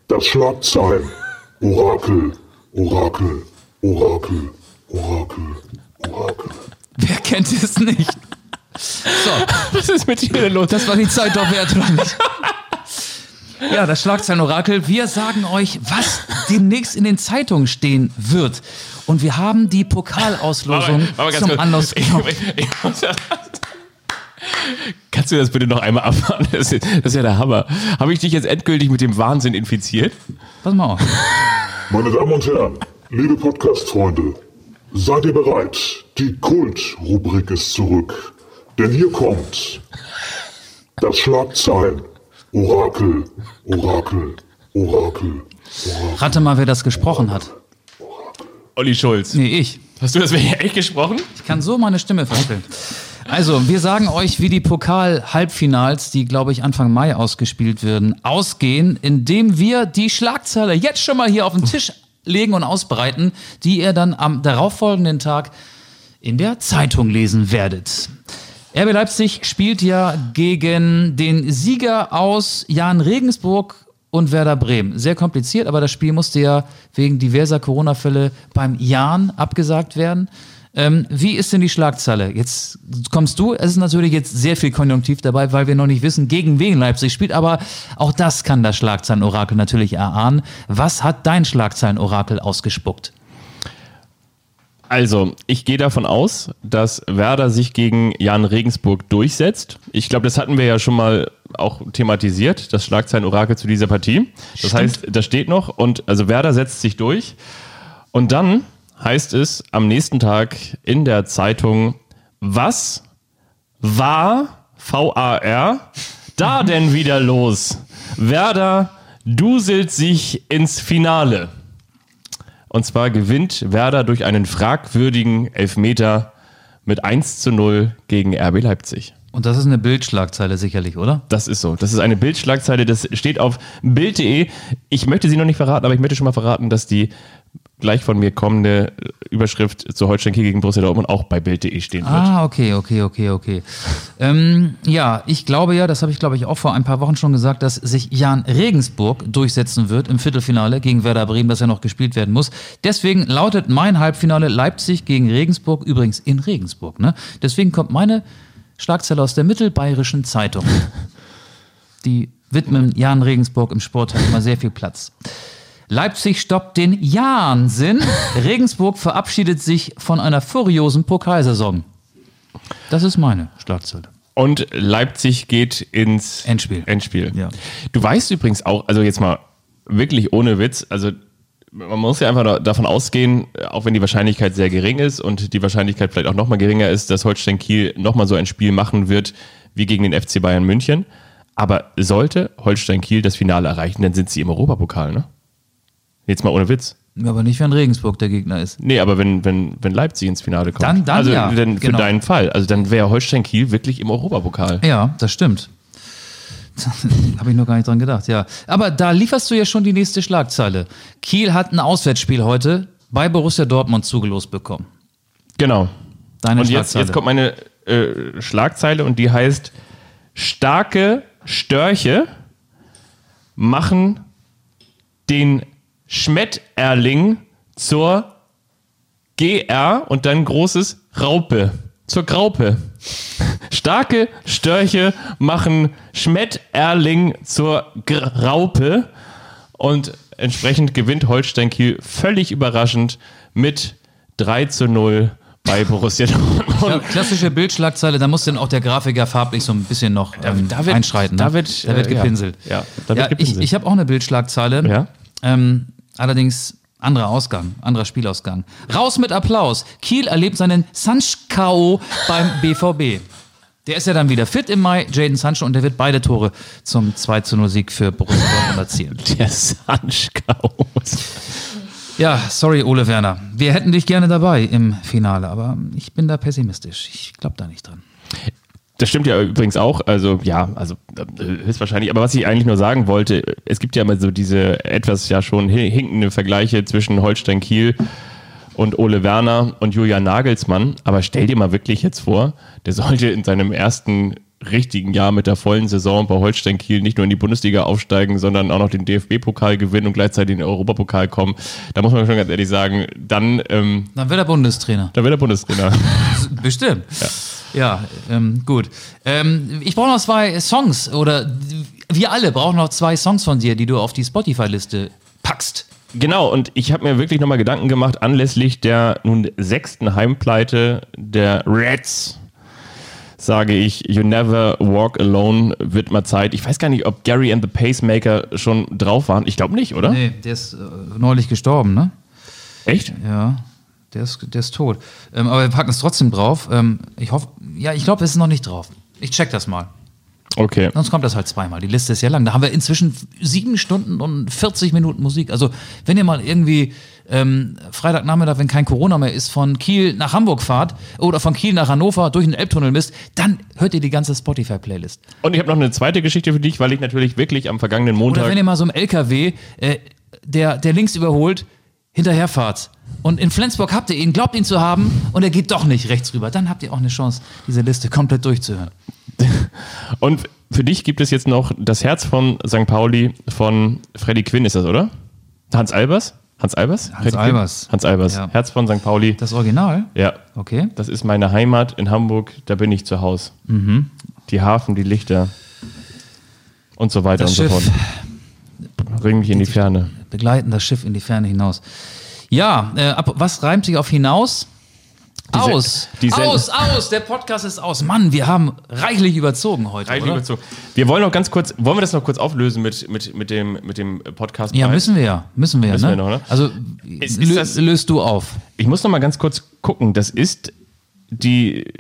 G: das Schlagzeilen. Orakel, Orakel, Orakel, Orakel, Orakel.
B: Wer kennt es nicht? So,
C: Was ist mit dir denn los?
B: das war die Zeit doch wert, oder nicht? Ja, das Schlagzeilen-Orakel. Wir sagen euch, was demnächst in den Zeitungen stehen wird. Und wir haben die Pokalauslosung
C: Warte mal ganz
B: zum
C: kurz.
B: Anlass
C: Ich-
B: genommen.
C: ich- ich ja- Kannst du das bitte noch einmal abfahren? Das ist, das ist ja der Hammer. Habe ich dich jetzt endgültig mit dem Wahnsinn infiziert?
B: Pass mal auf.
G: Meine Damen und Herren, liebe Podcast-Freunde, seid ihr bereit? Die Kult-Rubrik ist zurück. Denn hier kommt das Schlagzeilen. Orakel, Orakel, Orakel.
B: Rate mal, wer das gesprochen hat.
C: Olli Schulz.
B: Nee, ich.
C: Hast du das echt gesprochen?
B: Ich kann so meine Stimme verstellen. Also, wir sagen euch, wie die Pokal-Halbfinals, die, glaube ich, Anfang Mai ausgespielt werden, ausgehen, indem wir die Schlagzeile jetzt schon mal hier auf den Tisch legen und ausbreiten, die ihr dann am darauffolgenden Tag in der Zeitung lesen werdet. RB Leipzig spielt ja gegen den Sieger aus Jan Regensburg und Werder Bremen. Sehr kompliziert, aber das Spiel musste ja wegen diverser Corona-Fälle beim Jan abgesagt werden. Ähm, wie ist denn die Schlagzeile? Jetzt kommst du. Es ist natürlich jetzt sehr viel Konjunktiv dabei, weil wir noch nicht wissen, gegen wen Leipzig spielt. Aber auch das kann das Schlagzeilenorakel natürlich erahnen. Was hat dein Schlagzeilenorakel ausgespuckt?
C: Also, ich gehe davon aus, dass Werder sich gegen Jan Regensburg durchsetzt. Ich glaube, das hatten wir ja schon mal auch thematisiert, das Schlagzeilen-Orakel zu dieser Partie. Das heißt, das steht noch und also Werder setzt sich durch. Und dann heißt es am nächsten Tag in der Zeitung, was war VAR da denn wieder los? Werder duselt sich ins Finale. Und zwar gewinnt Werder durch einen fragwürdigen Elfmeter mit 1 zu 0 gegen RB Leipzig.
B: Und das ist eine Bildschlagzeile sicherlich, oder?
C: Das ist so. Das ist eine Bildschlagzeile, das steht auf Bild.de. Ich möchte sie noch nicht verraten, aber ich möchte schon mal verraten, dass die gleich von mir kommende Überschrift zu Holstein Kiel gegen Borussia Dortmund auch bei Bild.de stehen wird.
B: Ah, okay, okay, okay, okay. Ähm, ja, ich glaube ja, das habe ich glaube ich auch vor ein paar Wochen schon gesagt, dass sich Jan Regensburg durchsetzen wird im Viertelfinale gegen Werder Bremen, das ja noch gespielt werden muss. Deswegen lautet mein Halbfinale Leipzig gegen Regensburg, übrigens in Regensburg. Ne? Deswegen kommt meine Schlagzeile aus der Mittelbayerischen Zeitung. Die widmen Jan Regensburg im Sport hat immer sehr viel Platz. Leipzig stoppt den Jahnsinn. Regensburg verabschiedet sich von einer furiosen Pokalsaison. Das ist meine Schlagzeile.
C: Und Leipzig geht ins
B: Endspiel.
C: Endspiel.
B: Ja.
C: Du weißt übrigens auch, also jetzt mal wirklich ohne Witz, also man muss ja einfach da- davon ausgehen, auch wenn die Wahrscheinlichkeit sehr gering ist und die Wahrscheinlichkeit vielleicht auch nochmal geringer ist, dass Holstein Kiel nochmal so ein Spiel machen wird wie gegen den FC Bayern München. Aber sollte Holstein Kiel das Finale erreichen, dann sind sie im Europapokal, ne? Jetzt mal ohne Witz.
B: Aber nicht, wenn Regensburg der Gegner ist.
C: Nee, aber wenn, wenn, wenn Leipzig ins Finale kommt.
B: Dann- dann
C: also
B: ja,
C: dann für
B: genau.
C: deinen Fall. Also dann wäre Holstein Kiel wirklich im Europapokal.
B: Ja, das stimmt. Habe ich noch gar nicht dran gedacht, ja. Aber da lieferst du ja schon die nächste Schlagzeile. Kiel hat ein Auswärtsspiel heute bei Borussia Dortmund zugelost bekommen.
C: Genau.
B: Deine
C: Und jetzt, jetzt kommt meine äh, Schlagzeile und die heißt: Starke Störche machen den Schmetterling zur GR und dann großes Raupe. Zur Graupe. Starke Störche machen Schmetterling zur Graupe. Und Entsprechend gewinnt Holstein Kiel völlig überraschend mit 3 zu 0 bei Borussia
B: Ja,
C: Dortmund.
B: klassische Bildschlagzeile, da muss dann auch der Grafiker farblich so ein bisschen noch ähm,
C: da wird-
B: einschreiten. Ne?
C: da wird,
B: da wird
C: äh, ja.
B: gepinselt.
C: Ja, da wird
B: ja,
C: gepinselt.
B: Ich, ich habe auch eine Bildschlagzeile.
C: Ja.
B: Ähm, allerdings anderer Ausgang, anderer Spielausgang. Raus mit Applaus. Kiel erlebt seinen Sancho beim BVB. Der ist ja dann wieder fit im Mai, Jaden Sancho, und der wird beide Tore zum 2 zu 0 Sieg für Borussia Dortmund erzielen.
C: Der Sanschkaus.
B: Ja, sorry, Ole Werner. Wir hätten dich gerne dabei im Finale, aber ich bin da pessimistisch. Ich glaube da nicht dran.
C: Das stimmt ja übrigens auch. Also ja, also äh, höchstwahrscheinlich. Aber was ich eigentlich nur sagen wollte, es gibt ja immer so diese etwas ja schon hi- hinkende Vergleiche zwischen Holstein Kiel und Ole Werner und Julian Nagelsmann. Aber stell dir mal wirklich jetzt vor, der sollte in seinem ersten richtigen Jahr mit der vollen Saison bei Holstein Kiel nicht nur in die Bundesliga aufsteigen, sondern auch noch den DFB-Pokal gewinnen und gleichzeitig in den Europapokal kommen. Da muss man schon ganz ehrlich sagen, dann, ähm,
B: Dann wird er Bundestrainer.
C: dann wird er Bundestrainer.
B: Bestimmt. Ja, ähm, gut. Ähm, ich brauche noch zwei Songs oder wir alle brauchen noch zwei Songs von dir, die du auf die Spotify-Liste packst.
C: Genau, und ich habe mir wirklich nochmal Gedanken gemacht anlässlich der nun sechsten Heimpleite der Reds. Sage ich, You Never Walk Alone wird mal Zeit. Ich weiß gar nicht, ob Gary and the Pacemaker schon drauf waren. Ich glaube nicht, oder?
B: Nee, der ist äh, neulich gestorben, ne?
C: Echt?
B: Ja, der ist, der ist tot. Ähm, aber wir packen es trotzdem drauf. Ähm, ich hoffe, ja, ich glaube, es ist noch nicht drauf. Ich check das mal.
C: Okay.
B: Sonst kommt das halt zweimal. Die Liste ist ja lang. Da haben wir inzwischen sieben Stunden und 40 Minuten Musik. Also, wenn ihr mal irgendwie ähm, Freitagnachmittag, wenn kein Corona mehr ist, von Kiel nach Hamburg fahrt oder von Kiel nach Hannover durch den Elbtunnel misst, dann hört ihr die ganze Spotify-Playlist.
C: Und ich habe noch eine zweite Geschichte für dich, weil ich natürlich wirklich am vergangenen
B: Oder
C: Montag.
B: wenn ihr mal so im LKW, äh, der, der links überholt, hinterherfahrt. Und in Flensburg habt ihr ihn, glaubt ihn zu haben, und er geht doch nicht rechts rüber. Dann habt ihr auch eine Chance, diese Liste komplett durchzuhören.
C: Und für dich gibt es jetzt noch das Herz von St. Pauli von Freddy Quinn, ist das, oder? Hans Albers? Hans Albers? Freddy Quinn?
B: Albers.
C: Hans Albers.
B: Ja.
C: Herz von St. Pauli.
B: Das Original?
C: Ja.
B: Okay.
C: Das ist meine Heimat in Hamburg, da bin ich zu Hause. Die Hafen, die Lichter und so weiter
B: Das
C: und so
B: Schiff.
C: fort. Bring mich in die Ferne.
B: begleiten das Schiff in die Ferne hinaus. Ja, äh, ab, was reimt sich auf hinaus?
C: Se-
B: aus,
C: die
B: aus, aus, der Podcast ist aus. Mann, wir haben reichlich überzogen heute,
C: Reichlich
B: oder?
C: überzogen. Wir wollen noch ganz kurz, wollen wir das noch kurz auflösen mit, mit, mit dem, mit dem Podcast?
B: Ja, müssen wir ja, müssen wir ja,
C: Müssen
B: ne?
C: wir noch, ne?
B: Also,
C: Ist-
B: lö
C: ist das-
B: löst du auf.
C: Ich muss noch mal ganz kurz gucken. Das ist die,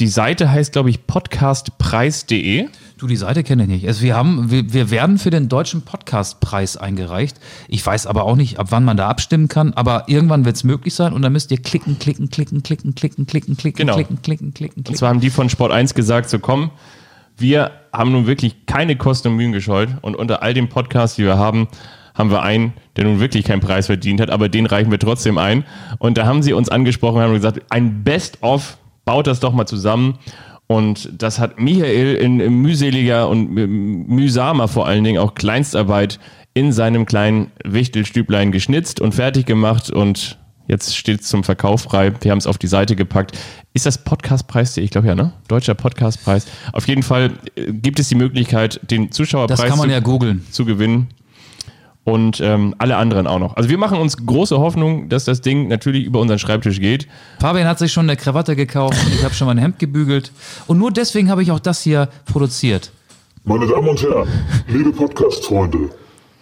C: die Seite heißt, glaube ich, podcastpreis.de.
B: Du, die Seite kenne ich nicht. Also wir haben, wir, wir werden für den deutschen Podcastpreis eingereicht. Ich weiß aber auch nicht, ab wann man da abstimmen kann, aber irgendwann wird es möglich sein und dann müsst ihr klicken, klicken, klicken, klicken, klicken, klicken, klicken,
C: Genau.
B: klicken, klicken, klicken,
C: Und
B: klicken.
C: zwar haben die von Sport 1 gesagt, so komm, wir haben nun wirklich keine Kosten und Mühen gescheut und unter all den Podcasts, die wir haben, haben wir einen, der nun wirklich keinen Preis verdient hat, aber den reichen wir trotzdem ein. Und da haben sie uns angesprochen und haben gesagt, ein Best-of, baut das doch mal zusammen. Und das hat Michael in, in mühseliger und mühsamer vor allen Dingen auch Kleinstarbeit in seinem kleinen Wichtelstüblein geschnitzt und fertig gemacht und jetzt steht es zum Verkauf frei. Wir haben es auf die Seite gepackt. Ist das Podcastpreis? Ich glaube ja, ne? Deutscher Podcastpreis. Auf jeden Fall äh, gibt es die Möglichkeit, den Zuschauerpreis
B: Das kann man
C: zu,
B: ja googeln.
C: zu gewinnen. Und ähm, alle anderen auch noch. Also wir machen uns große Hoffnung, dass das Ding natürlich über unseren Schreibtisch geht.
B: Fabian hat sich schon eine Krawatte gekauft und ich habe schon mein Hemd gebügelt. Und nur deswegen habe ich auch das hier produziert.
G: Meine Damen und Herren, liebe Podcast-Freunde,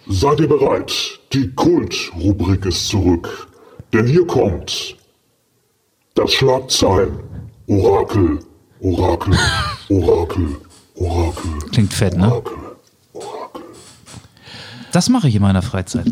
G: seid ihr bereit? Die Kult-Rubrik ist zurück. Denn hier kommt das Schlagzeilen. Orakel, Orakel, Orakel, Orakel,
B: Klingt fett, ne?
G: Orakel, Orakel.
B: Das mache ich in meiner Freizeit.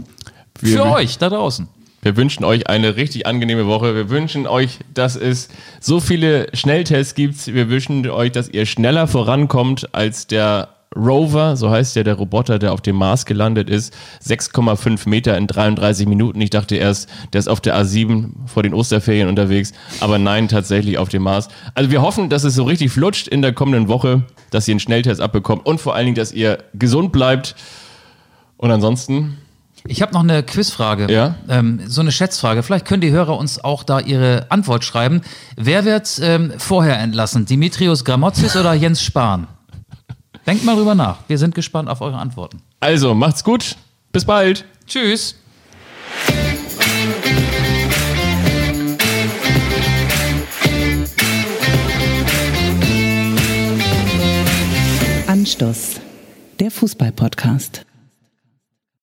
C: Wir-
B: Für euch da draußen.
C: Wir wünschen euch eine richtig angenehme Woche. Wir wünschen euch, dass es so viele Schnelltests gibt. Wir wünschen euch, dass ihr schneller vorankommt als der Rover, so heißt ja der Roboter, der auf dem Mars gelandet ist. 6,5 Meter in 33 Minuten. Ich dachte erst, der ist auf der A7 vor den Osterferien unterwegs. Aber nein, tatsächlich auf dem Mars. Also wir hoffen, dass es so richtig flutscht in der kommenden Woche, dass ihr einen Schnelltest abbekommt und vor allen Dingen, dass ihr gesund bleibt. Und ansonsten
B: Ich habe noch eine Quizfrage.
C: Ja?
B: Ähm, so eine Schätzfrage. Vielleicht können die Hörer uns auch da ihre Antwort schreiben. Wer wird ähm, vorher entlassen? Dimitrios Gramotzis oder Jens Spahn? Denkt mal drüber nach. Wir sind gespannt auf eure Antworten.
C: Also, macht's gut. Bis bald.
B: Tschüss.
A: Anstoß, der Fußball-Podcast.